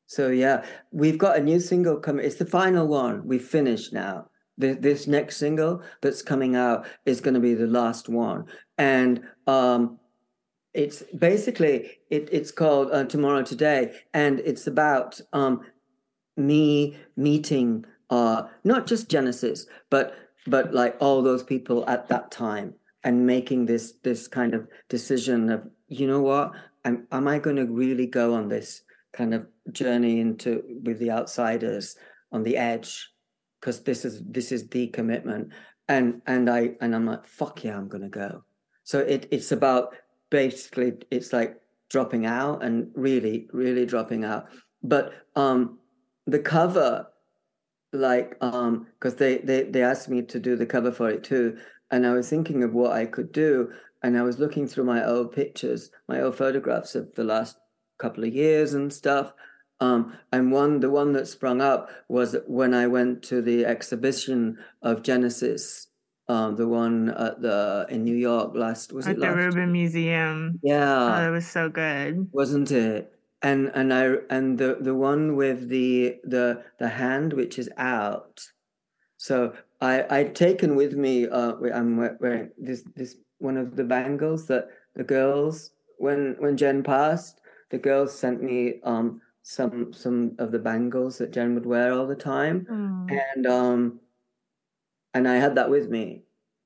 so yeah, we've got a new single coming. It's the final one. We've finished now. This, this next single that's coming out is going to be the last one, and um, it's basically it, it's called uh, Tomorrow Today, and it's about um, me meeting uh, not just Genesis, but but like all those people at that time, and making this this kind of decision of you know what, am am I going to really go on this kind of journey into with the outsiders on the edge? Because this is this is the commitment, and and I and I'm like fuck yeah, I'm going to go. So it it's about basically it's like dropping out and really really dropping out but um the cover like um because they, they they asked me to do the cover for it too and i was thinking of what i could do and i was looking through my old pictures my old photographs of the last couple of years and stuff um and one the one that sprung up was when i went to the exhibition of genesis um the one at the in new york last was At it the last Rubin Museum. yeah Oh, it was so good. wasn't it and and i and the the one with the the the hand which is out. So i i'd taken with me uh i'm wearing this this one of the bangles that the girls when when jen passed the girls sent me um some some of the bangles that jen would wear all the time. Mm. and um and i had that with me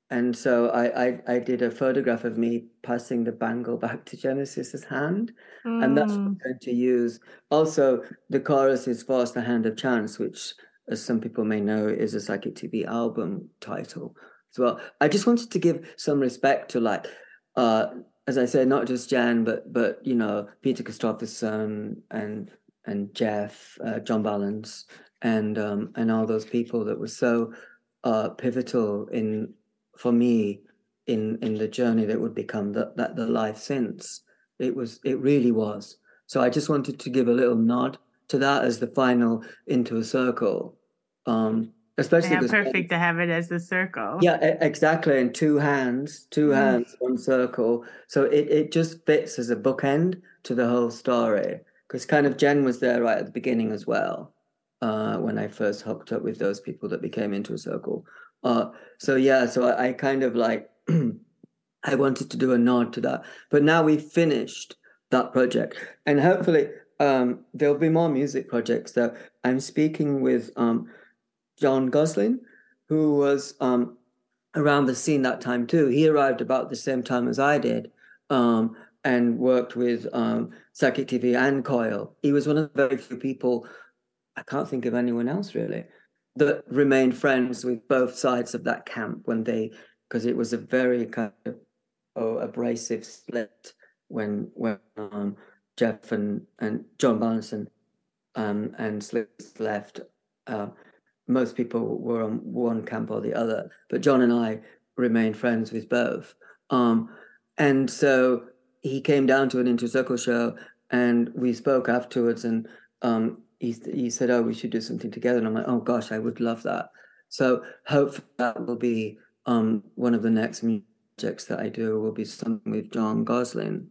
and so I, I i did a photograph of me passing the bangle back to genesis's hand and that's what I'm Mm. going to use. Also, the chorus is "Force the Hand of Chance," which, as some people may know, is a Psychic TV album title as well. I just wanted to give some respect to, like, uh, as I said, not just Jan, but but you know, Peter Christopherson and and Jeff, uh, John Balance, and um, and all those people that were so uh, pivotal in for me in in the journey that would become the, that the life since it was it really was so i just wanted to give a little nod to that as the final into a circle um especially Yeah, perfect to have it as the circle. yeah exactly and two hands two Mm. hands one circle so it, it just fits as a bookend to the whole story because kind of jen was there right at the beginning as well uh when i first hooked up with those people that became into a circle uh so yeah so i, I kind of like I wanted to do a nod to that. But now we've finished that project. And hopefully um, there'll be more music projects that I'm speaking with um, John Gosling, who was um, around the scene that time too. He arrived about the same time as I did um, and worked with um, Psychic TV and Coil. He was one of the very few people, I can't think of anyone else really, that remained friends with both sides of that camp when they, because it was a very kind of oh, abrasive split when when um, Jeff and, and John Balance um, and Slips left. Uh, most people were on one camp or the other, but John and I remained friends with both. Um, and so he came down to an Into Circle show, and we spoke afterwards. And um, he he said, "Oh, we should do something together." And I'm like, "Oh gosh, I would love that." So hopefully that will be um, one of the next projects that I do. Will be something with John Gosling.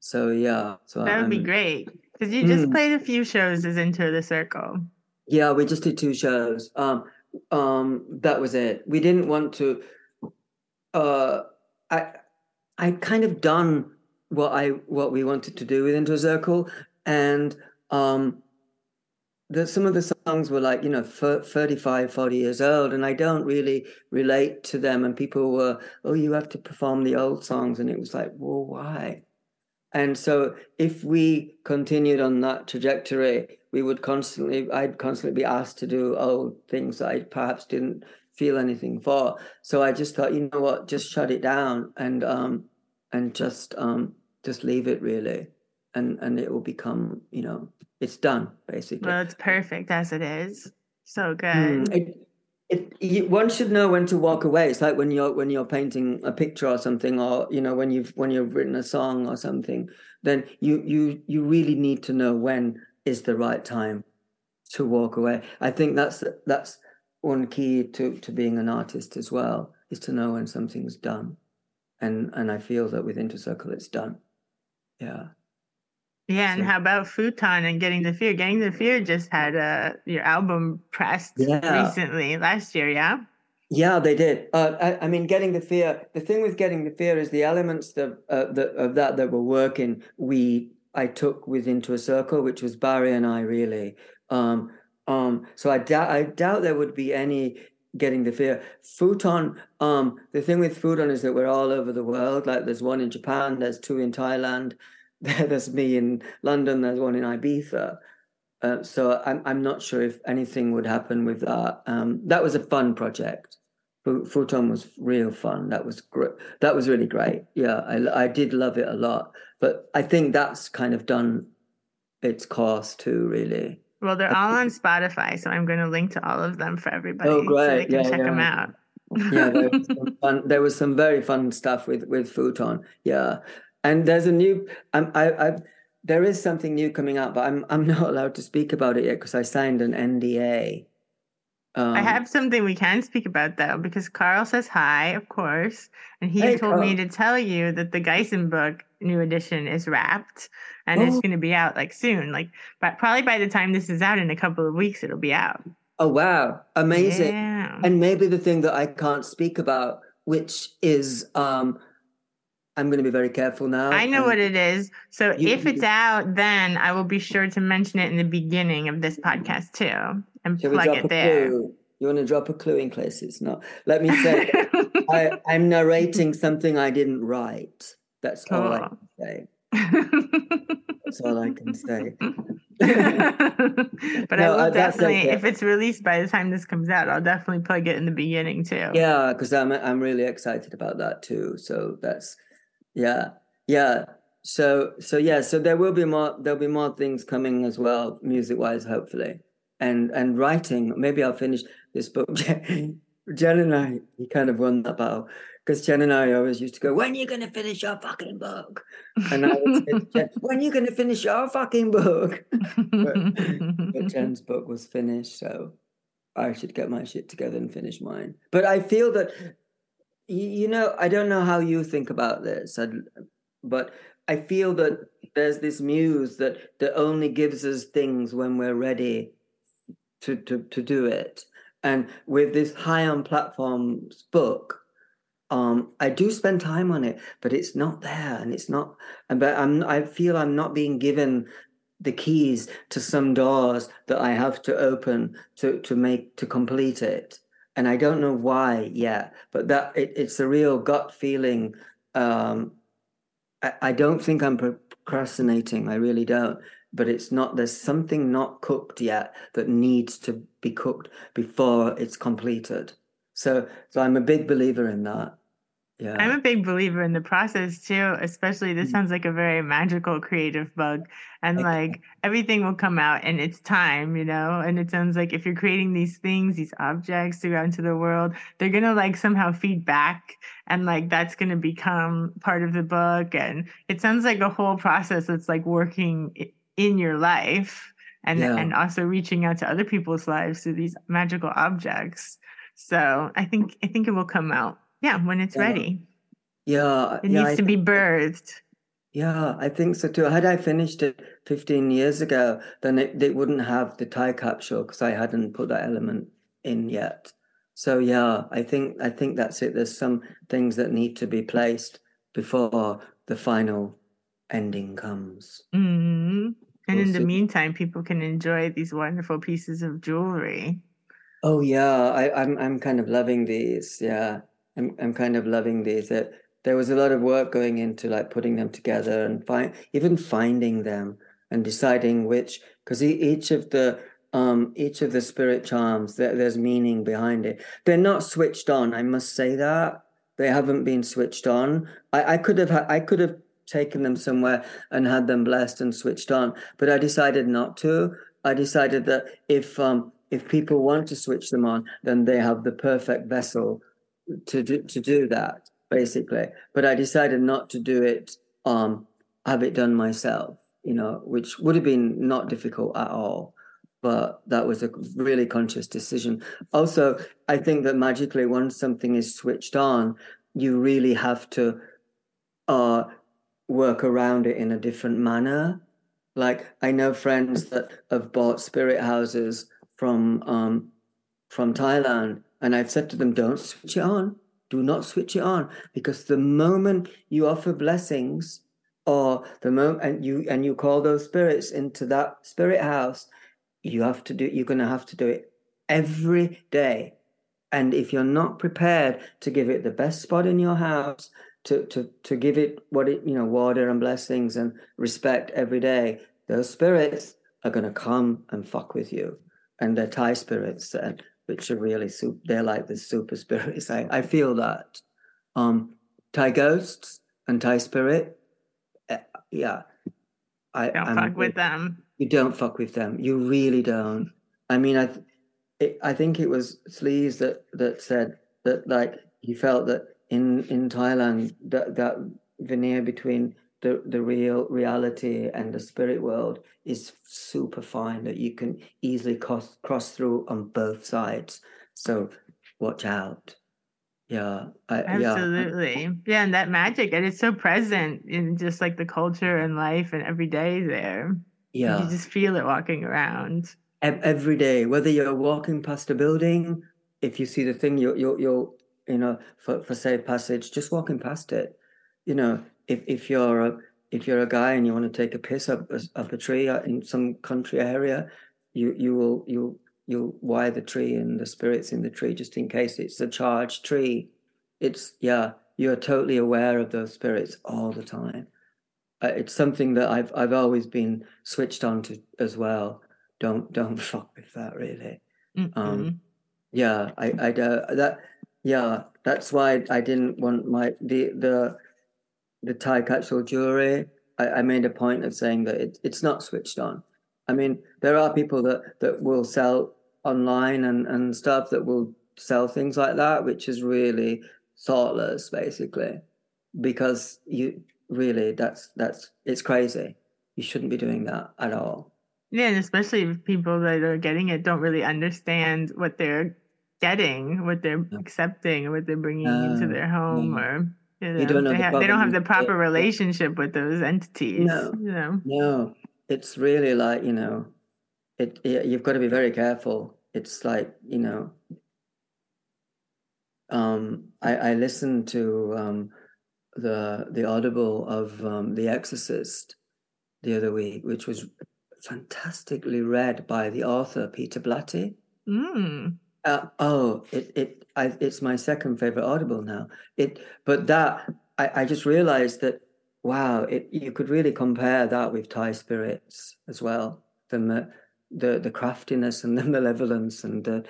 So yeah, so That would be I'm- great. Because you just Mm. played a few shows as Into the Circle. Yeah, we just did two shows. Um, um, that was it. We didn't want to. Uh, I, I kind of done what I what we wanted to do with Into a Circle, and um, the, some of the songs were like you know thir- 35 40 years old and i don't really relate to them and people were oh you have to perform the old songs and it was like well why and so if we continued on that trajectory we would constantly I'd constantly be asked to do old things that I perhaps didn't feel anything for. So I just thought, you know what, just shut it down and um and just um just leave it really. And and it will become, you know, it's done basically. Well, it's perfect as it is. So good. Mm, it, it, you, one should know when to walk away. It's like when you're when you're painting a picture or something, or you know when you've when you've written a song or something. Then you you you really need to know when is the right time to walk away. I think that's that's one key to to being an artist as well is to know when something's done, and and I feel that with Intercircle it's done. Yeah. Yeah, and So- how about Futon and Getting the Fear? Getting the Fear just had uh, your album pressed Yeah. recently last year, yeah? Yeah, they did. Uh, I, I mean, getting the fear. The thing with getting the fear is the elements that, uh, that of that that were working. We I took with into a circle, which was Barry and I really. Um, um, so I doubt I doubt there would be any getting the fear. Futon. Um, the thing with Futon is that we're all over the world. Like there's one in Japan, there's two in Thailand, there's me in London, there's one in Ibiza. Uh, so I'm I'm not sure if anything would happen with that. Um, that was a fun project. Futon was real fun. That was great. That was really great. Yeah, I I did love it a lot. But I think that's kind of done its course too. Really. Well, they're all on Spotify, so I'm going to link to all of them for everybody Oh, so they can Yeah, check them out. yeah, there was, some fun, there was some very fun stuff with with Futon. Yeah, and there's a new. Um, I, I there is something new coming out, but I'm I'm not allowed to speak about it yet because I signed an NDA. Um, I have something we can speak about though, because Carl says hi, of course, and he Hey, told me to tell you that the Gysin book new edition is wrapped and it's Oh. going to be out like soon, like but probably by the time this is out in a couple of weeks, it'll be out. Oh wow, amazing! Yeah. And maybe the thing that I can't speak about, which is, um, I'm going to be very careful now. I know what it is. So You- if it's you- out, then I will be sure to mention it in the beginning of this podcast too, and plug it there. clue? You want to drop a clue in case it's not? Let me say, I, I'm narrating something I didn't write. That's all I can say. That's all I can say. but I will uh, definitely, okay. if it's released by the time this comes out, I'll definitely plug it in the beginning too. Yeah, because I'm I'm really excited about that too. So that's yeah, yeah. So so yeah, so there will be more there'll be more things coming as well, music wise, hopefully. And and writing, maybe I'll finish this book. Jen, and I, he kind of won that battle. Because Jen and I always used to go, When are you gonna finish your fucking book? And I would say Jen, When are you gonna finish your fucking book? but Jen's book was finished, so I should get my shit together and finish mine. But I feel that, you, know, I don't know how you think about this, but I feel that there's this muse that that only gives us things when we're ready to to to do it. And with this high on platforms book, um, I do spend time on it, but it's not there, and it's not. and But I'm I feel I'm not being given the keys to some doors that I have to open to to make to complete it. And I don't know why yet, but that it, it's a real gut feeling. Um, I, I don't think I'm procrastinating. I really don't. But it's not. There's something not cooked yet that needs to be cooked before it's completed. So, so I'm a big believer in that. Yeah. I'm a big believer in the process too, especially this Mm. sounds like a very magical creative bug. And Okay. like everything will come out in its time, you know? And it sounds like if you're creating these things, these objects to go into the world, they're gonna like somehow feed back and like that's gonna become part of the book. And it sounds like a whole process that's like working in your life and Yeah. and also reaching out to other people's lives through these magical objects. So I think I think it will come out. Yeah, when it's Yeah. ready. yeah. It yeah, needs I to be birthed. Yeah, I think so too. Had I finished it 15 years ago, then it, it wouldn't have the Thai capsule because I hadn't put that element in yet. So yeah, I think I think that's it. There's some things that need to be placed before the final ending comes. hmm And in the meantime, people can enjoy these wonderful pieces of jewelry. Oh yeah, I, I'm I'm kind of loving these. Yeah, I'm I'm kind of loving these. There was a lot of work going into like putting them together and find even finding them and deciding which because each of the um, each of the spirit charms, there, there's meaning behind it. They're not switched on. I must say that they haven't been switched on. I, I could have I could have taken them somewhere and had them blessed and switched on, but I decided not to. I decided that if um, if people want to switch them on, then they have the perfect vessel to do, to do that, basically. But I decided not to do it, um, have it done myself, you know, which would have been not difficult at all but that was a really conscious decision. Also, I think that magically, once something is switched on, you really have to uh, work around it in a different manner. Like I know friends that have bought spirit houses from um, from Thailand, and I've said to them, "Don't switch it on. Do not switch it on, because the moment you offer blessings, or the moment and you and you call those spirits into that spirit house." you have to do you're going to have to do it every day and if you're not prepared to give it the best spot in your house to to to give it what it you know water and blessings and respect every day those spirits are going to come and fuck with you and they're thai spirits and which are really super they're like the super spirits i, I feel that um thai ghosts and thai spirit uh, yeah i don't fuck with them you don't fuck with them. You really don't. I mean, I, it, I think it was Sleaze that that said that like he felt that in in Thailand that that veneer between the the real reality and the spirit world is super fine that you can easily cross cross through on both sides. So watch out. Yeah, I, absolutely. Yeah. yeah, and that magic and it's so present in just like the culture and life and every day there. Yeah. You just feel it walking around. Every day, whether you're walking past a building, if you see the thing, you're, you're, you're you know, for, for safe passage, just walking past it. You know, if, if you're a, if you're a guy and you want to take a piss up, up a tree in some country area, you, you will, you, you'll wire the tree and the spirits in the tree just in case it's a charged tree. It's, yeah, you're totally aware of those spirits all the time uh, it's something that I've I've always been switched on to as well. Don't don't fuck with that really. Mm-hmm. Um, yeah, I I uh, that yeah that's why I didn't want my the the the Thai capsule jewelry. I, I made a point of saying that it, it's not switched on. I mean, there are people that that will sell online and and stuff that will sell things like that, which is really thoughtless, basically, because you really that's that's it's crazy you shouldn't be doing that at all yeah and especially if people that are getting it don't really understand what they're getting what they're accepting what they're bringing uh, into their home yeah. or you know, don't know they, the have, they, don't have the proper relationship with those entities no. you know. No. It's really like you know it, it you've got to be very careful. It's like you know um i i listened to um the the audible of um, The Exorcist the other week, which was fantastically read by the author Peter Blatty. Mm. Uh, oh, it it I, it's my second favorite audible now. It but that I, I just realized that wow, it you could really compare that with Thai spirits as well. The the the craftiness and the malevolence and the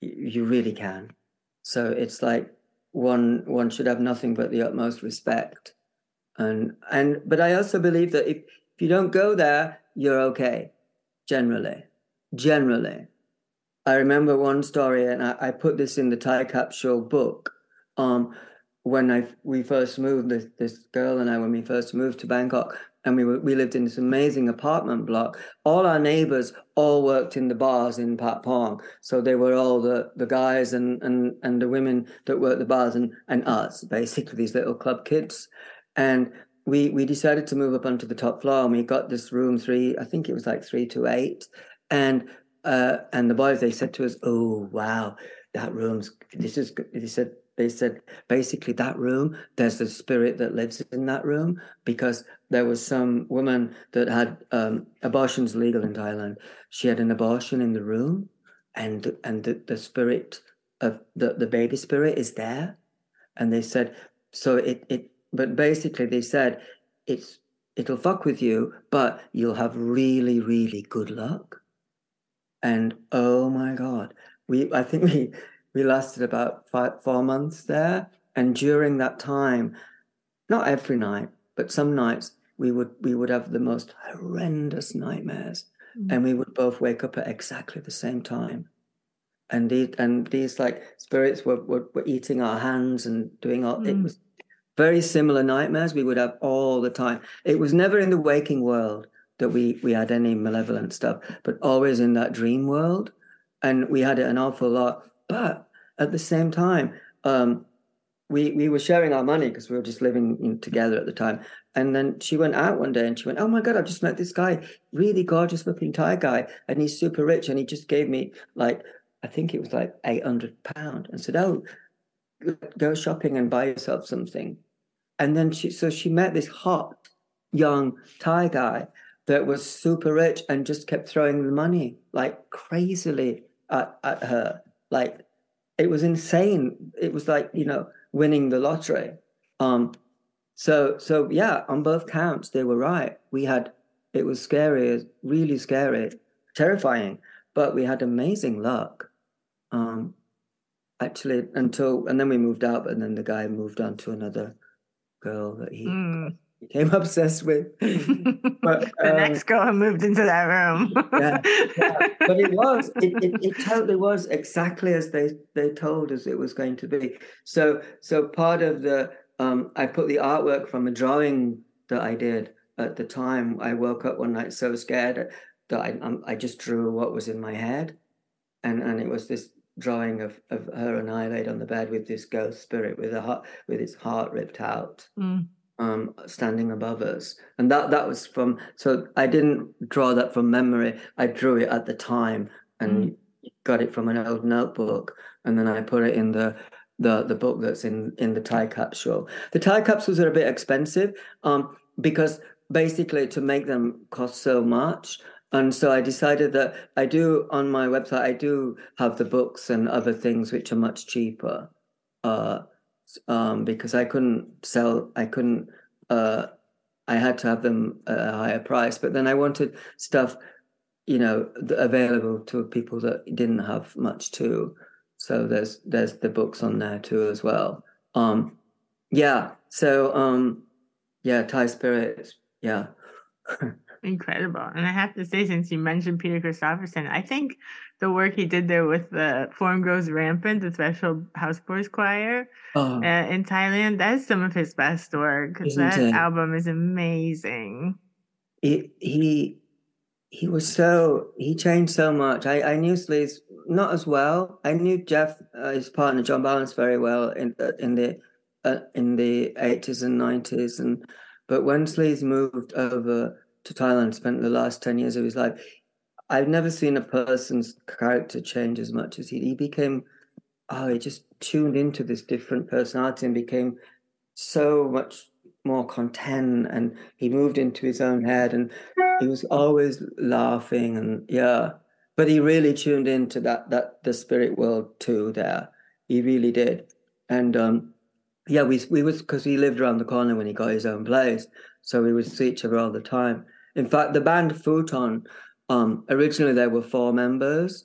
you really can. So it's like one one should have nothing but the utmost respect and and but i also believe that if, if you don't go there you're okay generally generally i remember one story and i, I put this in the thai capsule book um when i we first moved this, this girl and i when we first moved to bangkok and we were, we lived in this amazing apartment block. All our neighbors all worked in the bars in Patpong, so they were all the, the guys and, and and the women that worked the bars and and us basically these little club kids, and we we decided to move up onto the top floor and we got this room three I think it was like three to eight, and uh and the boys they said to us oh wow that room's this is they said they said basically that room there's a spirit that lives in that room because there was some woman that had um, abortions legal in thailand she had an abortion in the room and and the, the spirit of the, the baby spirit is there and they said so it it but basically they said it's it'll fuck with you, but you'll have really, really good luck. And oh my God, we I think we we lasted about five, four months there. And during that time, not every night, but some nights we would we would have the most horrendous nightmares. Mm-hmm. And we would both wake up at exactly the same time. And these and these like spirits were, were, were eating our hands and doing all mm. it was very similar nightmares we would have all the time. It was never in the waking world that we we had any malevolent stuff, but always in that dream world. And we had it an awful lot. But at the same time, um, we we were sharing our money because we were just living in, together at the time. And then she went out one day and she went, "Oh my god, I've just met this guy, really gorgeous looking Thai guy, and he's super rich, and he just gave me like I think it was like eight hundred pound, and said, "Oh, go shopping and buy yourself something." And then she so she met this hot young Thai guy that was super rich and just kept throwing the money like crazily at, at her. Like it was insane. It was like, you know, winning the lottery. Um so so yeah, on both counts they were right. We had it was scary, really scary, terrifying, but we had amazing luck. Um actually until and then we moved out and then the guy moved on to another girl that he mm became obsessed with. But the um, next girl who moved into that room. yeah, yeah, but it was it, it, it, totally was exactly as they they told us it was going to be. So so part of the um, I put the artwork from a drawing that I did at the time. I woke up one night so scared that I um, I just drew what was in my head, and and it was this drawing of, of her and I laid on the bed with this ghost spirit with a heart with its heart ripped out. Mm um, standing above us, and that that was from. So I didn't draw that from memory. I drew it at the time and mm. got it from an old notebook, and then I put it in the the the book that's in in the Thai capsule. The Thai capsules are a bit expensive, um, because basically to make them cost so much. And so I decided that I do on my website, I do have the books and other things which are much cheaper. Uh, um, because I couldn't sell. I couldn't. Uh, I had to have them at a higher price. But then I wanted stuff, you know, available to people that didn't have much too. So there's there's the books on there too as well. Um, yeah. So um, yeah, Thai spirit. Yeah. Incredible. And I have to say, since you mentioned Peter Christopherson, I think the work he did there with the Form Grows Rampant, the special house boys choir oh. uh, in Thailand, that's some of his best work. That it? album is amazing. He, he he was so he changed so much. I, I knew Sleaze not as well. I knew Jeff, uh, his partner John Balance, very well in uh, in the uh, in the eighties and nineties, and but when Sleaze moved over to Thailand, spent the last 10 years of his life, I've never seen a person's character change as much as he, he became, oh, he just tuned into this different personality and became so much more content and he moved into his own head and he was always laughing and yeah. But he really tuned into that that the spirit world too there. He really did. And um yeah we we was because he lived around the corner when he got his own place so we would see each other all the time. In fact, the band Futon, um, originally there were four members,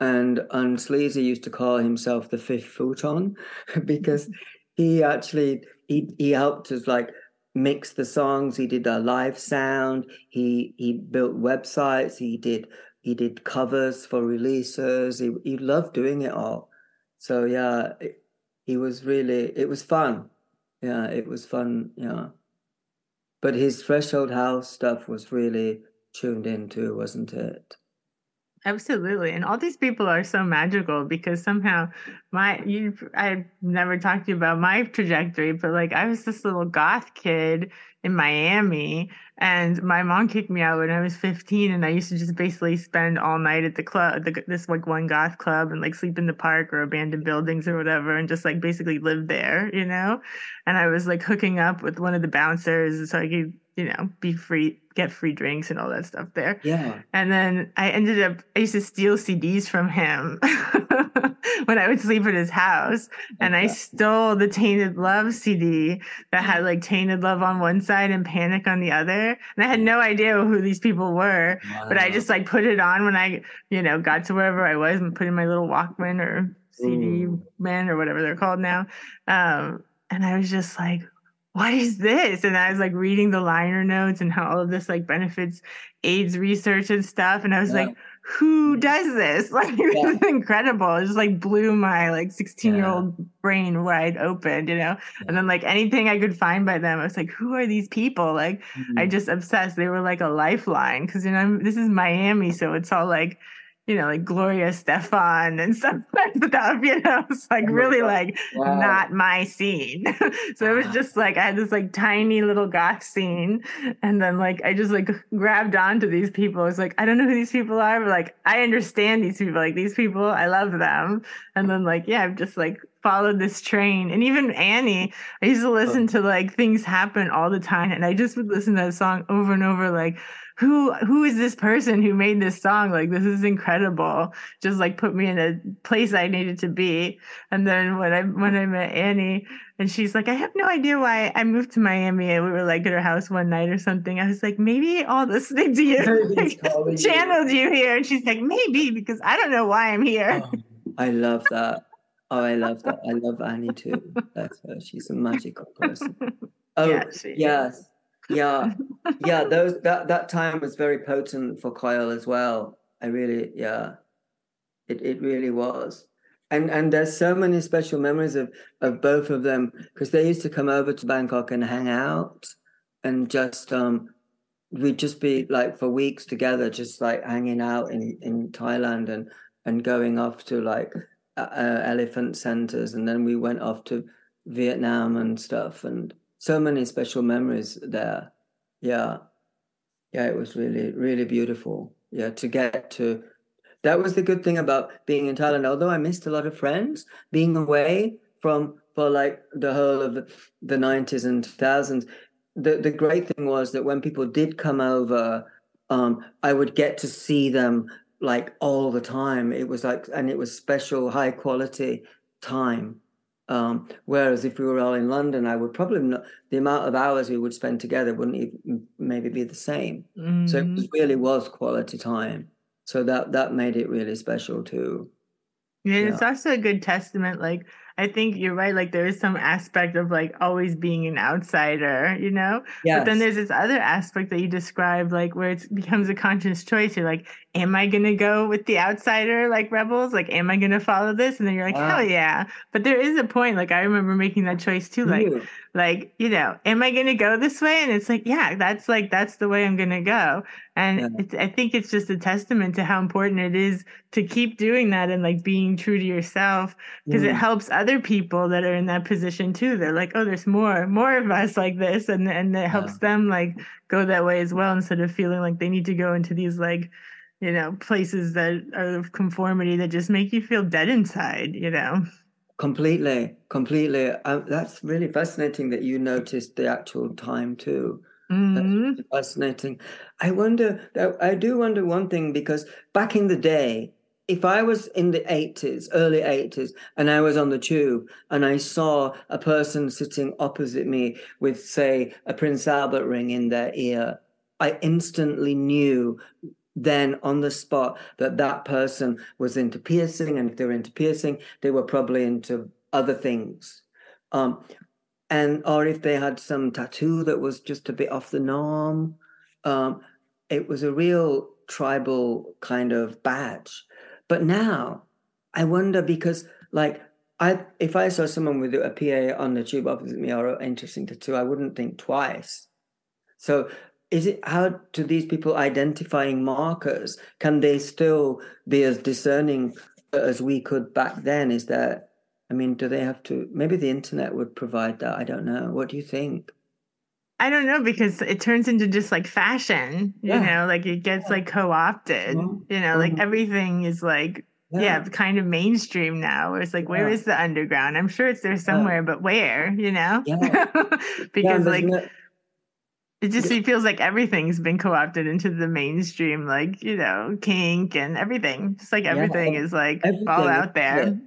and and Sleazy used to call himself the fifth Futon because he actually he he helped us like mix the songs. He did a live sound. He he built websites. He did he did covers for releases. He he loved doing it all. So yeah, it, he was really it was fun. Yeah, it was fun. Yeah. But his threshold house stuff was really tuned into, wasn't it? Absolutely. And all these people are so magical because somehow my you I never talked to you about my trajectory, but like I was this little goth kid in Miami and my mom kicked me out when I was 15 and I used to just basically spend all night at the club the, this like one goth club and like sleep in the park or abandoned buildings or whatever and just like basically live there, you know? And I was like hooking up with one of the bouncers so I could you know, be free, get free drinks and all that stuff there. Yeah. And then I ended up, I used to steal CDs from him. when I would sleep at his house. And I stole the Tainted Love CD that had like Tainted Love on one side and Panic on the other. And I had no idea who these people were, but I just like put it on when I, you know, got to wherever I was and put in my little Walkman or CD Mm. man or whatever they're called now. Um, and I was just like, what is this? And I was like reading the liner notes and how all of this like benefits AIDS research and stuff. And I was Yeah. like, who does this? Like it Yeah. was incredible. It just like blew my like 16 year old brain wide open, you know? And then like anything I could find by them, I was like, who are these people? Like I Mm. just obsessed. They were like a lifeline because you know I'm, this is Miami, so it's all like you know like Gloria Estefan and stuff like stuff. You know, it's like Oh really God. like Wow. not my scene. so it was just like I had this like tiny little goth scene, and then like I just like grabbed onto these people. It's like I don't know who these people are, but like I understand these people. Like these people, I love them. And then like yeah, I've just like followed this train. And even Annie, I used to listen to like things happen all the time, and I just would listen to that song over and over, like. Who who is this person who made this song? Like this is incredible. Just like put me in a place I needed to be. And then when I when I met Annie, and she's like, I have no idea why I moved to Miami. And we were like at her house one night or something. I was like, maybe all listening to you like, channeled you here. And she's like, maybe because I don't know why I'm here. Oh, I love that. Oh, I love that. I love Annie too. That's her. She's a magical person. Oh, Yeah, yes. Yeah. Yeah, those that that time was very potent for Kyle as well. I really yeah. It it really was. And and there's so many special memories of of both of them because they used to come over to Bangkok and hang out and just um we'd just be like for weeks together just like hanging out in in Thailand and and going off to like uh, uh, elephant centers and then we went off to Vietnam and stuff and so many special memories there. Yeah. Yeah it was really really beautiful. Yeah to get to that was the good thing about being in Thailand. Although I missed a lot of friends being away from for like the whole of the, 90s and thousands, the the great thing was that when people did come over um I would get to see them like all the time. It was like and it was special high quality time um whereas if we were all in London I would probably not the amount of hours we would spend together wouldn't even maybe be the same so it was, really was quality time so that that made it really special too Yeah, Yeah. it's also a good testament. Like, I think you're right. Like, there is some aspect of like always being an outsider, you know? yeah But then there's this other aspect that you describe, like where it becomes a conscious choice. You're like, am I going to go with the outsider, like rebels? Like, am I going to follow this? And then you're like, Wow. hell yeah. But there is a point. Like, I remember making that choice too. Like, like you know am i going to go this way and it's like yeah that's like that's the way i'm going to go and Yeah. it's, i think it's just a testament to how important it is to keep doing that and like being true to yourself because it mm. helps helps other people that are in that position too they're like oh there's more more of us like this and and it helps them like go that way as well instead of feeling like they need to go into these like you know places that are of conformity that just make you feel dead inside you know Completely, completely. Um, that's really fascinating that you noticed the actual time too. That's Mhm. really fascinating. I wonder. I do wonder one thing because back in the day, if I was in the eighties, early eighties, and I was on the tube and I saw a person sitting opposite me with, say, a Prince Albert ring in their ear, I instantly knew then on the spot that that person was into piercing and if they were into piercing they were probably into other things. Um and or if they had some tattoo that was just a bit off the norm um it was a real tribal kind of badge but now i wonder because like i if i saw someone with a pa on the tube opposite me or an interesting tattoo i wouldn't think twice. So is it how do these people identifying markers can they still be as discerning as we could back then? Is there i mean do they have to maybe the internet would provide that i don't know. What do you think I don't know because it turns into just like fashion, you Yeah. know, like it gets like co-opted. Mhm. You know, like Mhm. everything is like yeah. kind of mainstream now. Where it's like, where Yeah. is the underground? I'm sure it's there somewhere, but where? You know, Yeah. because Yeah, like no- it just it feels like everything's been co-opted into the mainstream, like you know, kink and everything. Just like Yeah, everything is like everything all out there.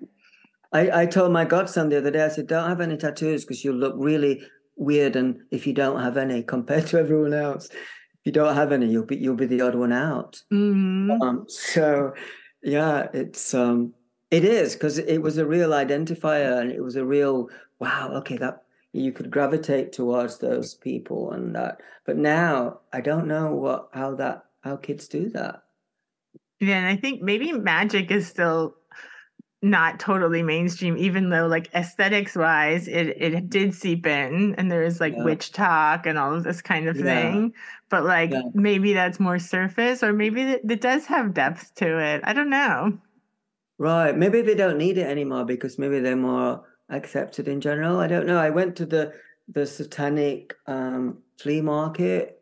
I, I told my godson the other day, I said, don't have any tattoos because you'll look really weird and if you don't have any compared to everyone else. If you don't have any, you'll be you'll be the odd one out. Mhm. Um, so yeah, it's um it is because it was a real identifier and it was a real wow, okay, that you could gravitate towards those people and that. But now I don't know what how that how kids do that. Yeah, and I think maybe magic is still not totally mainstream, even though like aesthetics wise, it it did seep in, and there is like Yeah. witch talk and all of this kind of Yeah. thing. But like Yeah. maybe that's more surface, or maybe it, it does have depth to it. I don't know. Right. Maybe they don't need it anymore because maybe they're more accepted in general. I don't know. I went to the the satanic um flea market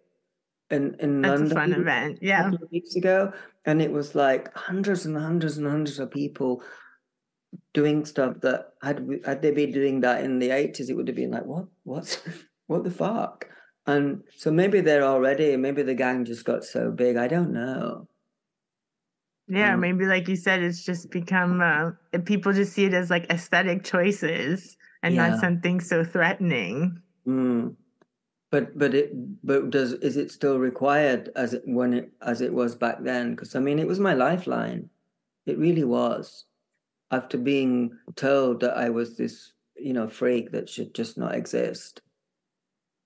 in in That's London a fun event. a couple of weeks ago, and it was like hundreds and hundreds and hundreds of people doing stuff that had we- had they been doing that in the eighties, it would have been like, what, what, what the fuck? And so maybe they're already, maybe the gang just got so big. I don't know. Yeah, Mm. maybe like you said, it's just become uh, people just see it as like aesthetic choices and Yeah. not something so threatening. Mm. But but it but does is it still required as it when it as it was back then? Because I mean, it was my lifeline. It really was. After being told that I was this, you know, freak that should just not exist,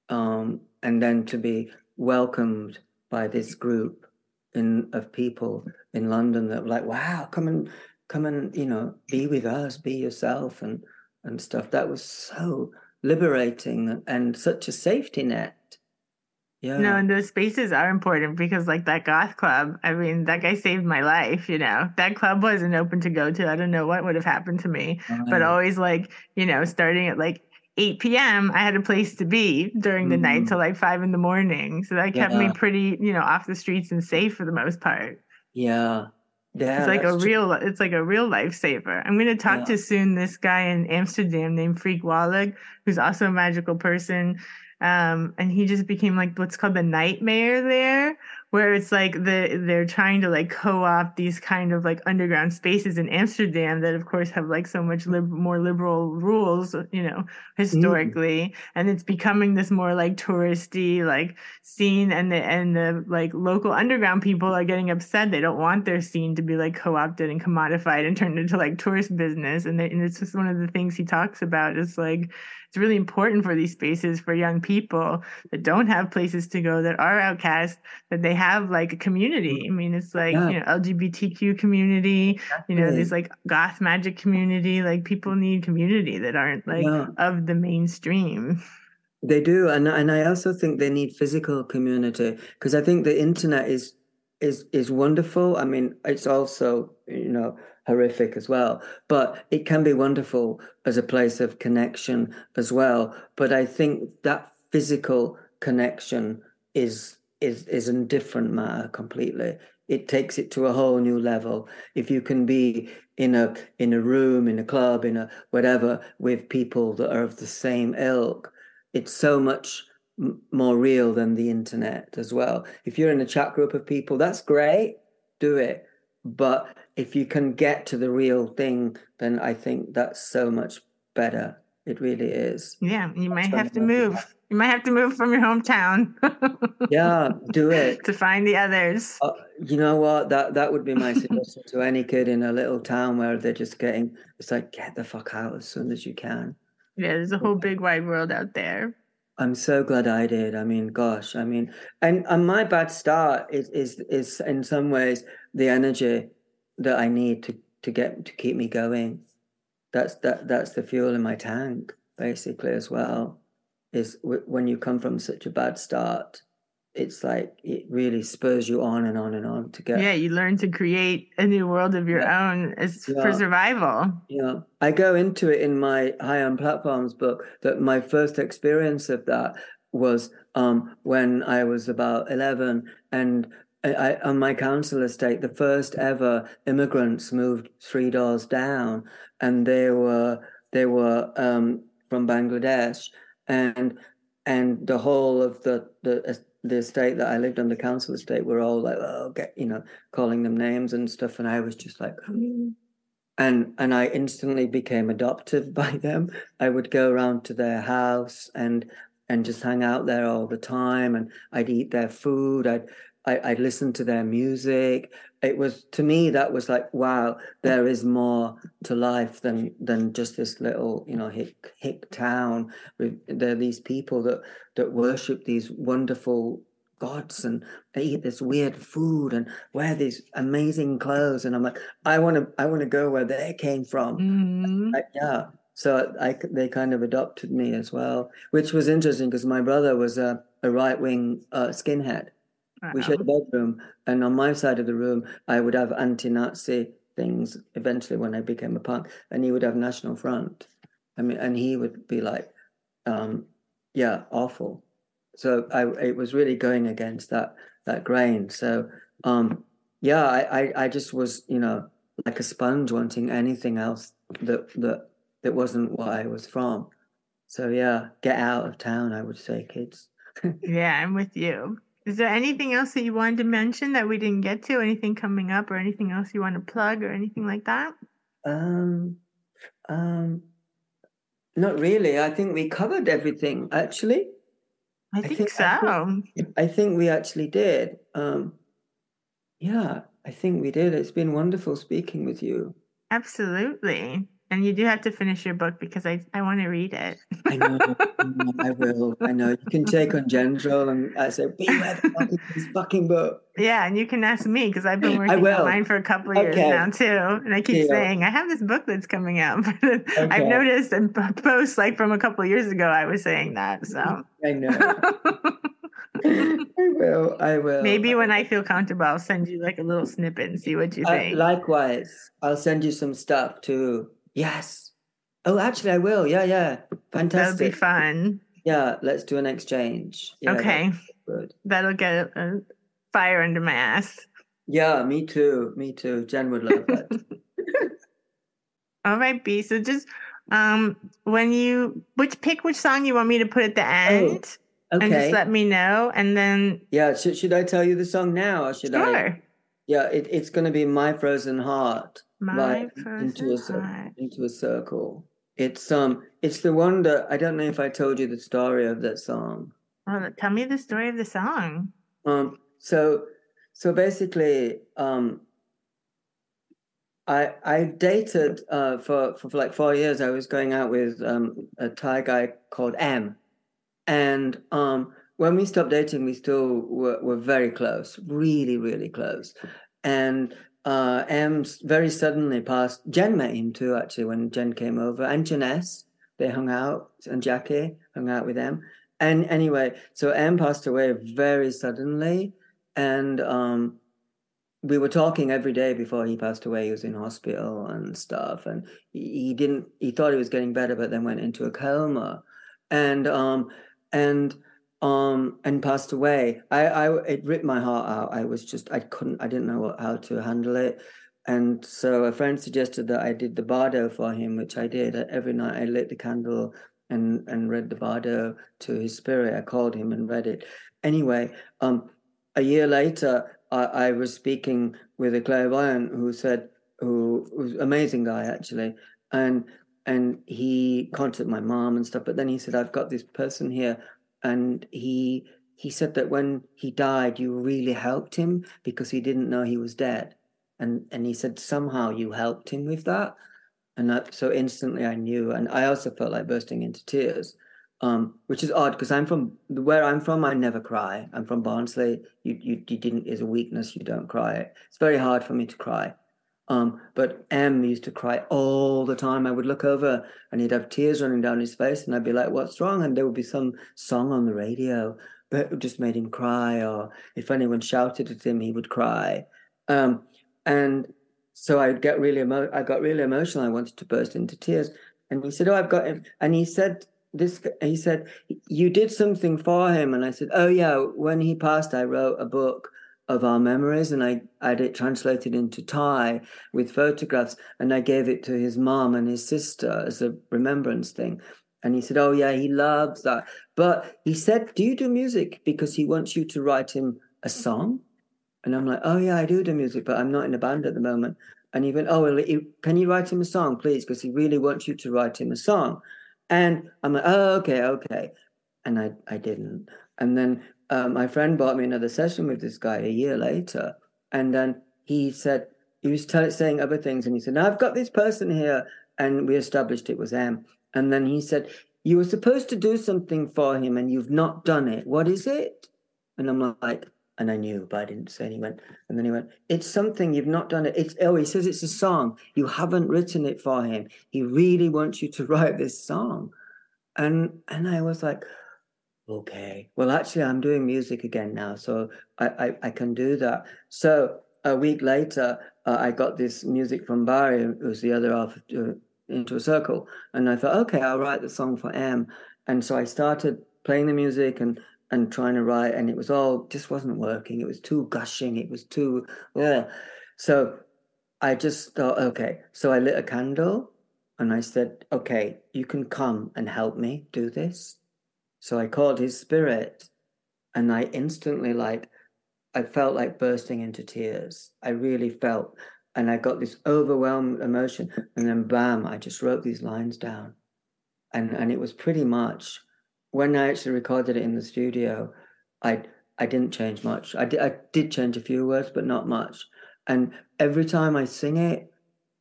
um, and then to be welcomed by this group in of people in London that were like, "Wow, come and come and you know, be with us, be yourself," and and stuff. That was so liberating and, and such a safety net. Yeah. No, and those spaces are important because, like that goth club, I mean, that guy saved my life. You know, that club wasn't open to go to. I don't know what would have happened to me, but always like, you know, starting at like 8 p.m., I had a place to be during the night Mhm. till like five in the morning. So that kept me pretty, you know, off the streets and safe for the most part. yeah. Yeah. it's like a that's true. real, it's like a real lifesaver. I'm going to talk Yeah. to soon this guy in Amsterdam named Freak Wallig, who's also a magical person. Um, and he just became like what's called the night mayor there, where it's like the they're trying to like co-opt these kind of like underground spaces in Amsterdam that of course have like so much lib- more liberal rules, you know, historically, and it's becoming this more like touristy like scene and the and the like local underground people are getting upset. They don't want their scene to be like co-opted and commodified and turned into like tourist business. And, they, and it's just one of the things he talks about is like it's really important for these spaces for young people that don't have places to go that are outcast that they have like a community. Mm-hmm. I mean, it's like Yeah. you know LGBTQ community, you know, these like goth magic community. Like people need community that aren't like Yeah. of the mainstream. They do, and and I also think they need physical community because I think the internet is is is wonderful. I mean, it's also you know horrific as well, but it can be wonderful as a place of connection as well. But I think that physical connection is is is a different matter completely. It takes it to a whole new level. If you can be in a in a room, in a club, in a whatever, with people that are of the same ilk, it's so much more real than the internet as well. If you're in a chat group of people, that's great, do it. But if you can get to the real thing, then I think that's so much better. It really is. Yeah, you might have to move. You might have to move from your hometown. Yeah, do it. to find the others. Uh, you know what? That that would be my suggestion to any kid in a little town where they're just getting. It's like get the fuck out as soon as you can. Yeah, there's a whole big wide world out there. I'm so glad I did. I mean, gosh, I mean, and and my bad start is is is in some ways the energy that I need to to get to keep me going. That's that that's the fuel in my tank, basically, as well. Is w- when you come from such a bad start, it's like it really spurs you on and on and on to get. Yeah, you learn to create a new world of your Yeah. own as for survival. Yeah, I go into it in my High on Platforms book that my first experience of that was um, when I was about 11 and I, I, on my council estate, the first ever immigrants moved three doors down and they were, they were um, from Bangladesh and, and the whole of the, the, the estate that I lived on, the council estate, were all like, oh, get, you know, calling them names and stuff. And I was just like, and and I instantly became adopted by them. I would go around to their house and and just hang out there all the time, and I'd eat their food. I'd I, I'd listen to their music. It was to me that was like, wow, there is more to life than than just this little, you know, hick hick town. With there are these people that that worship these wonderful gods and they eat this weird food and wear these amazing clothes. And I'm like, I want to, I want to go where they came from. Mhm. Like, yeah. So I, they kind of adopted me as well, which was interesting because my brother was a, a right wing uh, skinhead. We shared a bedroom, and on my side of the room, I would have anti-Nazi things. Eventually, when I became a punk, and he would have National Front. I mean, and he would be like, um, "Yeah, awful." So I, it was really going against that that grain. So, um, yeah, I, I, I just was, you know, like a sponge, wanting anything else that that that wasn't what I was from. So yeah, get out of town. I would say, kids. Yeah, I'm with you. Is there anything else that you wanted to mention that we didn't get to? Anything coming up or anything else you want to plug or anything like that? Um, um, not really. I think we covered everything. Actually, I I think, think- I so. I think we actually did. Um, yeah, I think we did. It's been wonderful speaking with you. Absolutely. And you do have to finish your book because I, I want to read it. I know, I will. I know. You can take on general and I say, beware the fucking, this fucking book. yeah, and you can ask me because I've been working on mine for a couple of years Okay. now too. And I keep Deal. saying I have this book that's coming out. I've noticed in posts like from a couple of years ago I was saying that. So I know. I will. I will. maybe when I feel comfortable, I'll send you like a little snippet and see what you Uh, think. likewise, I'll send you some stuff too. Yes. Oh, actually, I will. Yeah, yeah. Fantastic. that would be fun. Yeah, let's do an exchange. Yeah, okay, Good. that'll get a, fire under my ass. Yeah, me too. Me too. Jen would love that. All right, Bee. So just um, when you which pick which song you want me to put at the end, and just Oh, Okay. let me know, and then Yeah. Should, should I tell you the song now, or should I? sure. Yeah. It, it's going to be "My Frozen Heart" My into a heart. into a circle. It's um. It's the one that I don't know if I told you the story of that song. Well, tell me the story of the song. Um, so, so basically, um, I I dated uh, for, for for like four years. I was going out with um, a Thai guy called M, and um, when we stopped dating, we still were, were very close, really, really close. And uh, M very suddenly passed. Jen met him too, actually, when Jen came over, and Janess. They hung out, and Jackie hung out with them. And anyway, so M passed away very suddenly, and um, we were talking every day before he passed away. He was in hospital and stuff, and he, he didn't. He thought he was getting better, but then went into a coma, and um, and um, and passed away. I, I, it ripped my heart out. I was just, I couldn't, I didn't know what, how to handle it. And so a friend suggested that I did the bardo for him, which I did. Every night I lit the candle and and read the bardo to his spirit. I called him and read it. Anyway, um, a year later, I, I was speaking with a clairvoyant who said, who was amazing guy actually, and and he contacted my mom and stuff. But then he said, I've got this person here, and he he said that when he died, you really helped him because he didn't know he was dead, and and he said somehow you helped him with that, and that, so instantly I knew, and I also felt like bursting into tears. Um, which is odd because I'm from where I'm from. I never cry. I'm from Barnsley. You, you, you didn't is a weakness. You don't cry. It's very hard for me to cry. Um, but M used to cry all the time. I would look over and he'd have tears running down his face, and I'd be like, "What's wrong?" And there would be some song on the radio that just made him cry, or if anyone shouted at him, he would cry. Um, and so I would get really emo- I got really emotional. I wanted to burst into tears, and he said, "Oh, I've got him." And he said, "This." He said, "You did something for him," and I said, "Oh yeah." When he passed, I wrote a book of our memories, and I had it translated into Thai with photographs, and I gave it to his mom and his sister as a remembrance thing. And he said, "Oh yeah, he loves that." But he said, "Do you do music?" Because he wants you to write him a song. And I'm like, "Oh yeah, I do do music, but I'm not in a band at the moment." And he went, oh, well, can you write him a song, please? Because he really wants you to write him a song. And I'm like, oh, okay, okay. And I, I didn't. And then um, my friend bought me another session with this guy a year later. And then he said, he was saying other things. And he said, now I've got this person here. And we established it was M. And then he said, you were supposed to do something for him and you've not done it. What is it? And I'm like, and I knew, but I didn't say. And he went, and then he went, it's something you've not done it. It's oh, he says it's a song. You haven't written it for him. He really wants you to write this song. And and I was like, okay. Well, actually, I'm doing music again now, so I I, I can do that. So a week later, uh, I got this music from Barry, who was the other half uh, Into a Circle, and I thought, okay, I'll write the song for M. And so I started playing the music and and trying to write, and it was all just wasn't working. It was too gushing. It was too yeah. So I just thought, okay. So I lit a candle, and I said, okay, you can come and help me do this. So I called his spirit, and I instantly like I felt like bursting into tears. I really felt, and I got this overwhelmed emotion, and then bam, I just wrote these lines down, and and it was pretty much when I actually recorded it in the studio, I I didn't change much. I did I did change a few words, but not much. And every time I sing it,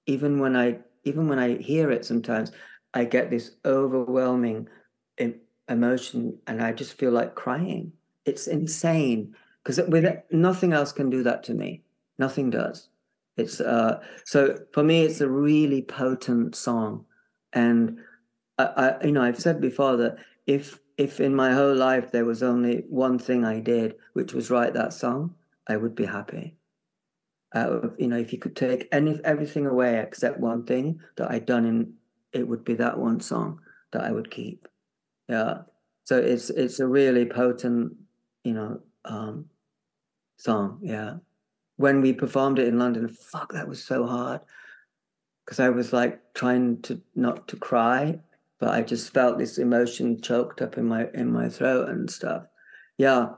even when I even when I hear it, sometimes I get this overwhelming emotion, and I just feel like crying. It's insane because with it, nothing else can do that to me. Nothing does. It's uh, so for me, it's a really potent song, and I, I you know I've said before that if if in my whole life there was only one thing I did, which was write that song, I would be happy. Uh, you know, if you could take any everything away except one thing that I'd done in, it would be that one song that I would keep. Yeah. So it's it's a really potent, you know, um, song. Yeah. When we performed it in London, fuck, that was so hard because I was like trying to not to cry but I just felt this emotion choked up in my in my throat and stuff. Yeah.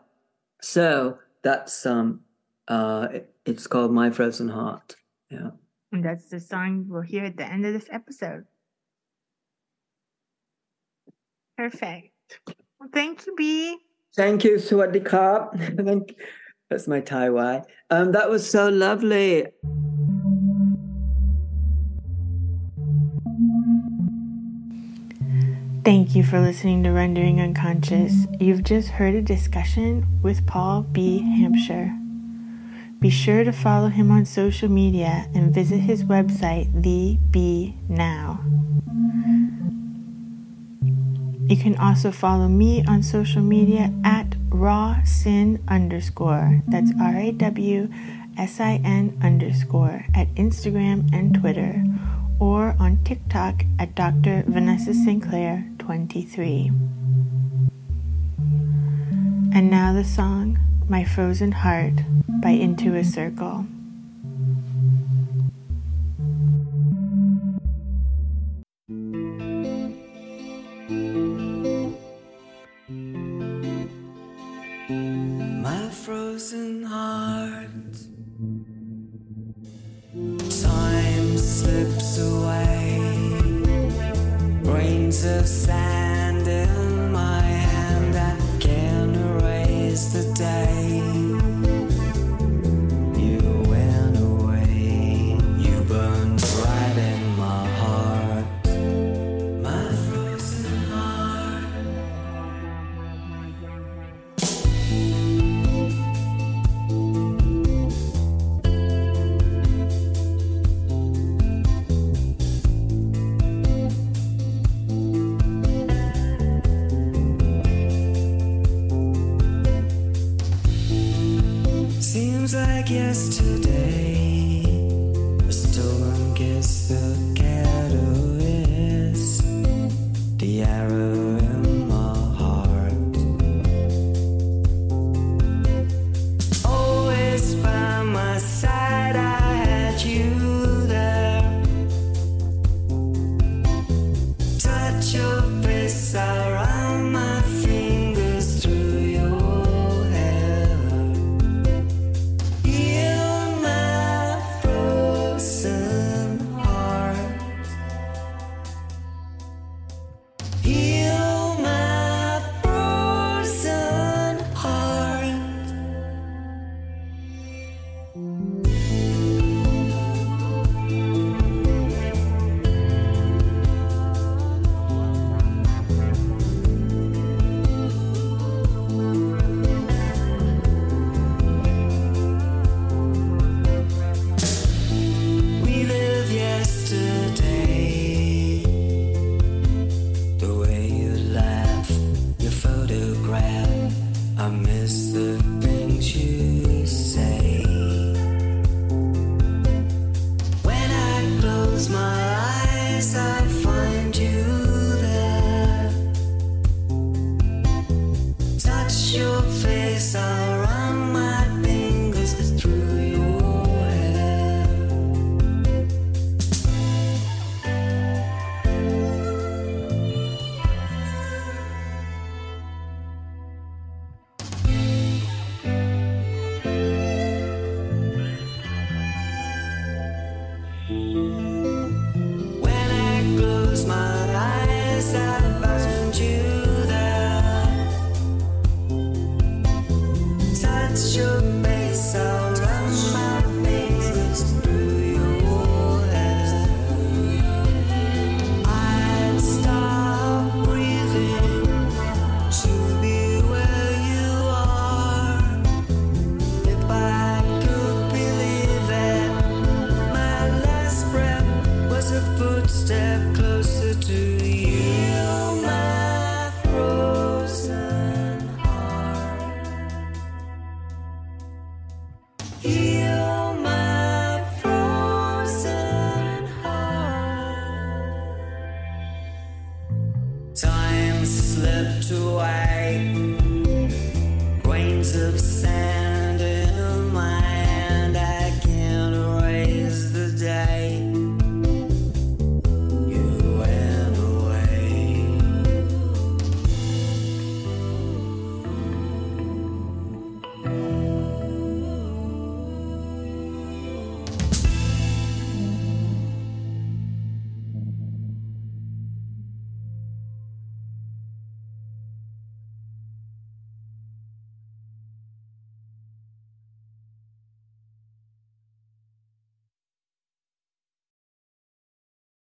So that's um uh it, it's called My Frozen Heart. Yeah. And that's the song we'll hear at the end of this episode. Perfect. Well, thank you, Bee. Thank you, Swadikap. That's my Thai Um, that was so lovely. Thank you for listening to Rendering Unconscious. You've just heard a discussion with Paul Bee Hampshire. Be sure to follow him on social media and visit his website, The Bee Now. You can also follow me on social media at rawsin underscore. That's R A W S I N underscore at Instagram and Twitter or on TikTok at Dr. Vanessa Sinclair 23. And now the song, My Frozen Heart by Into a Circle. of sand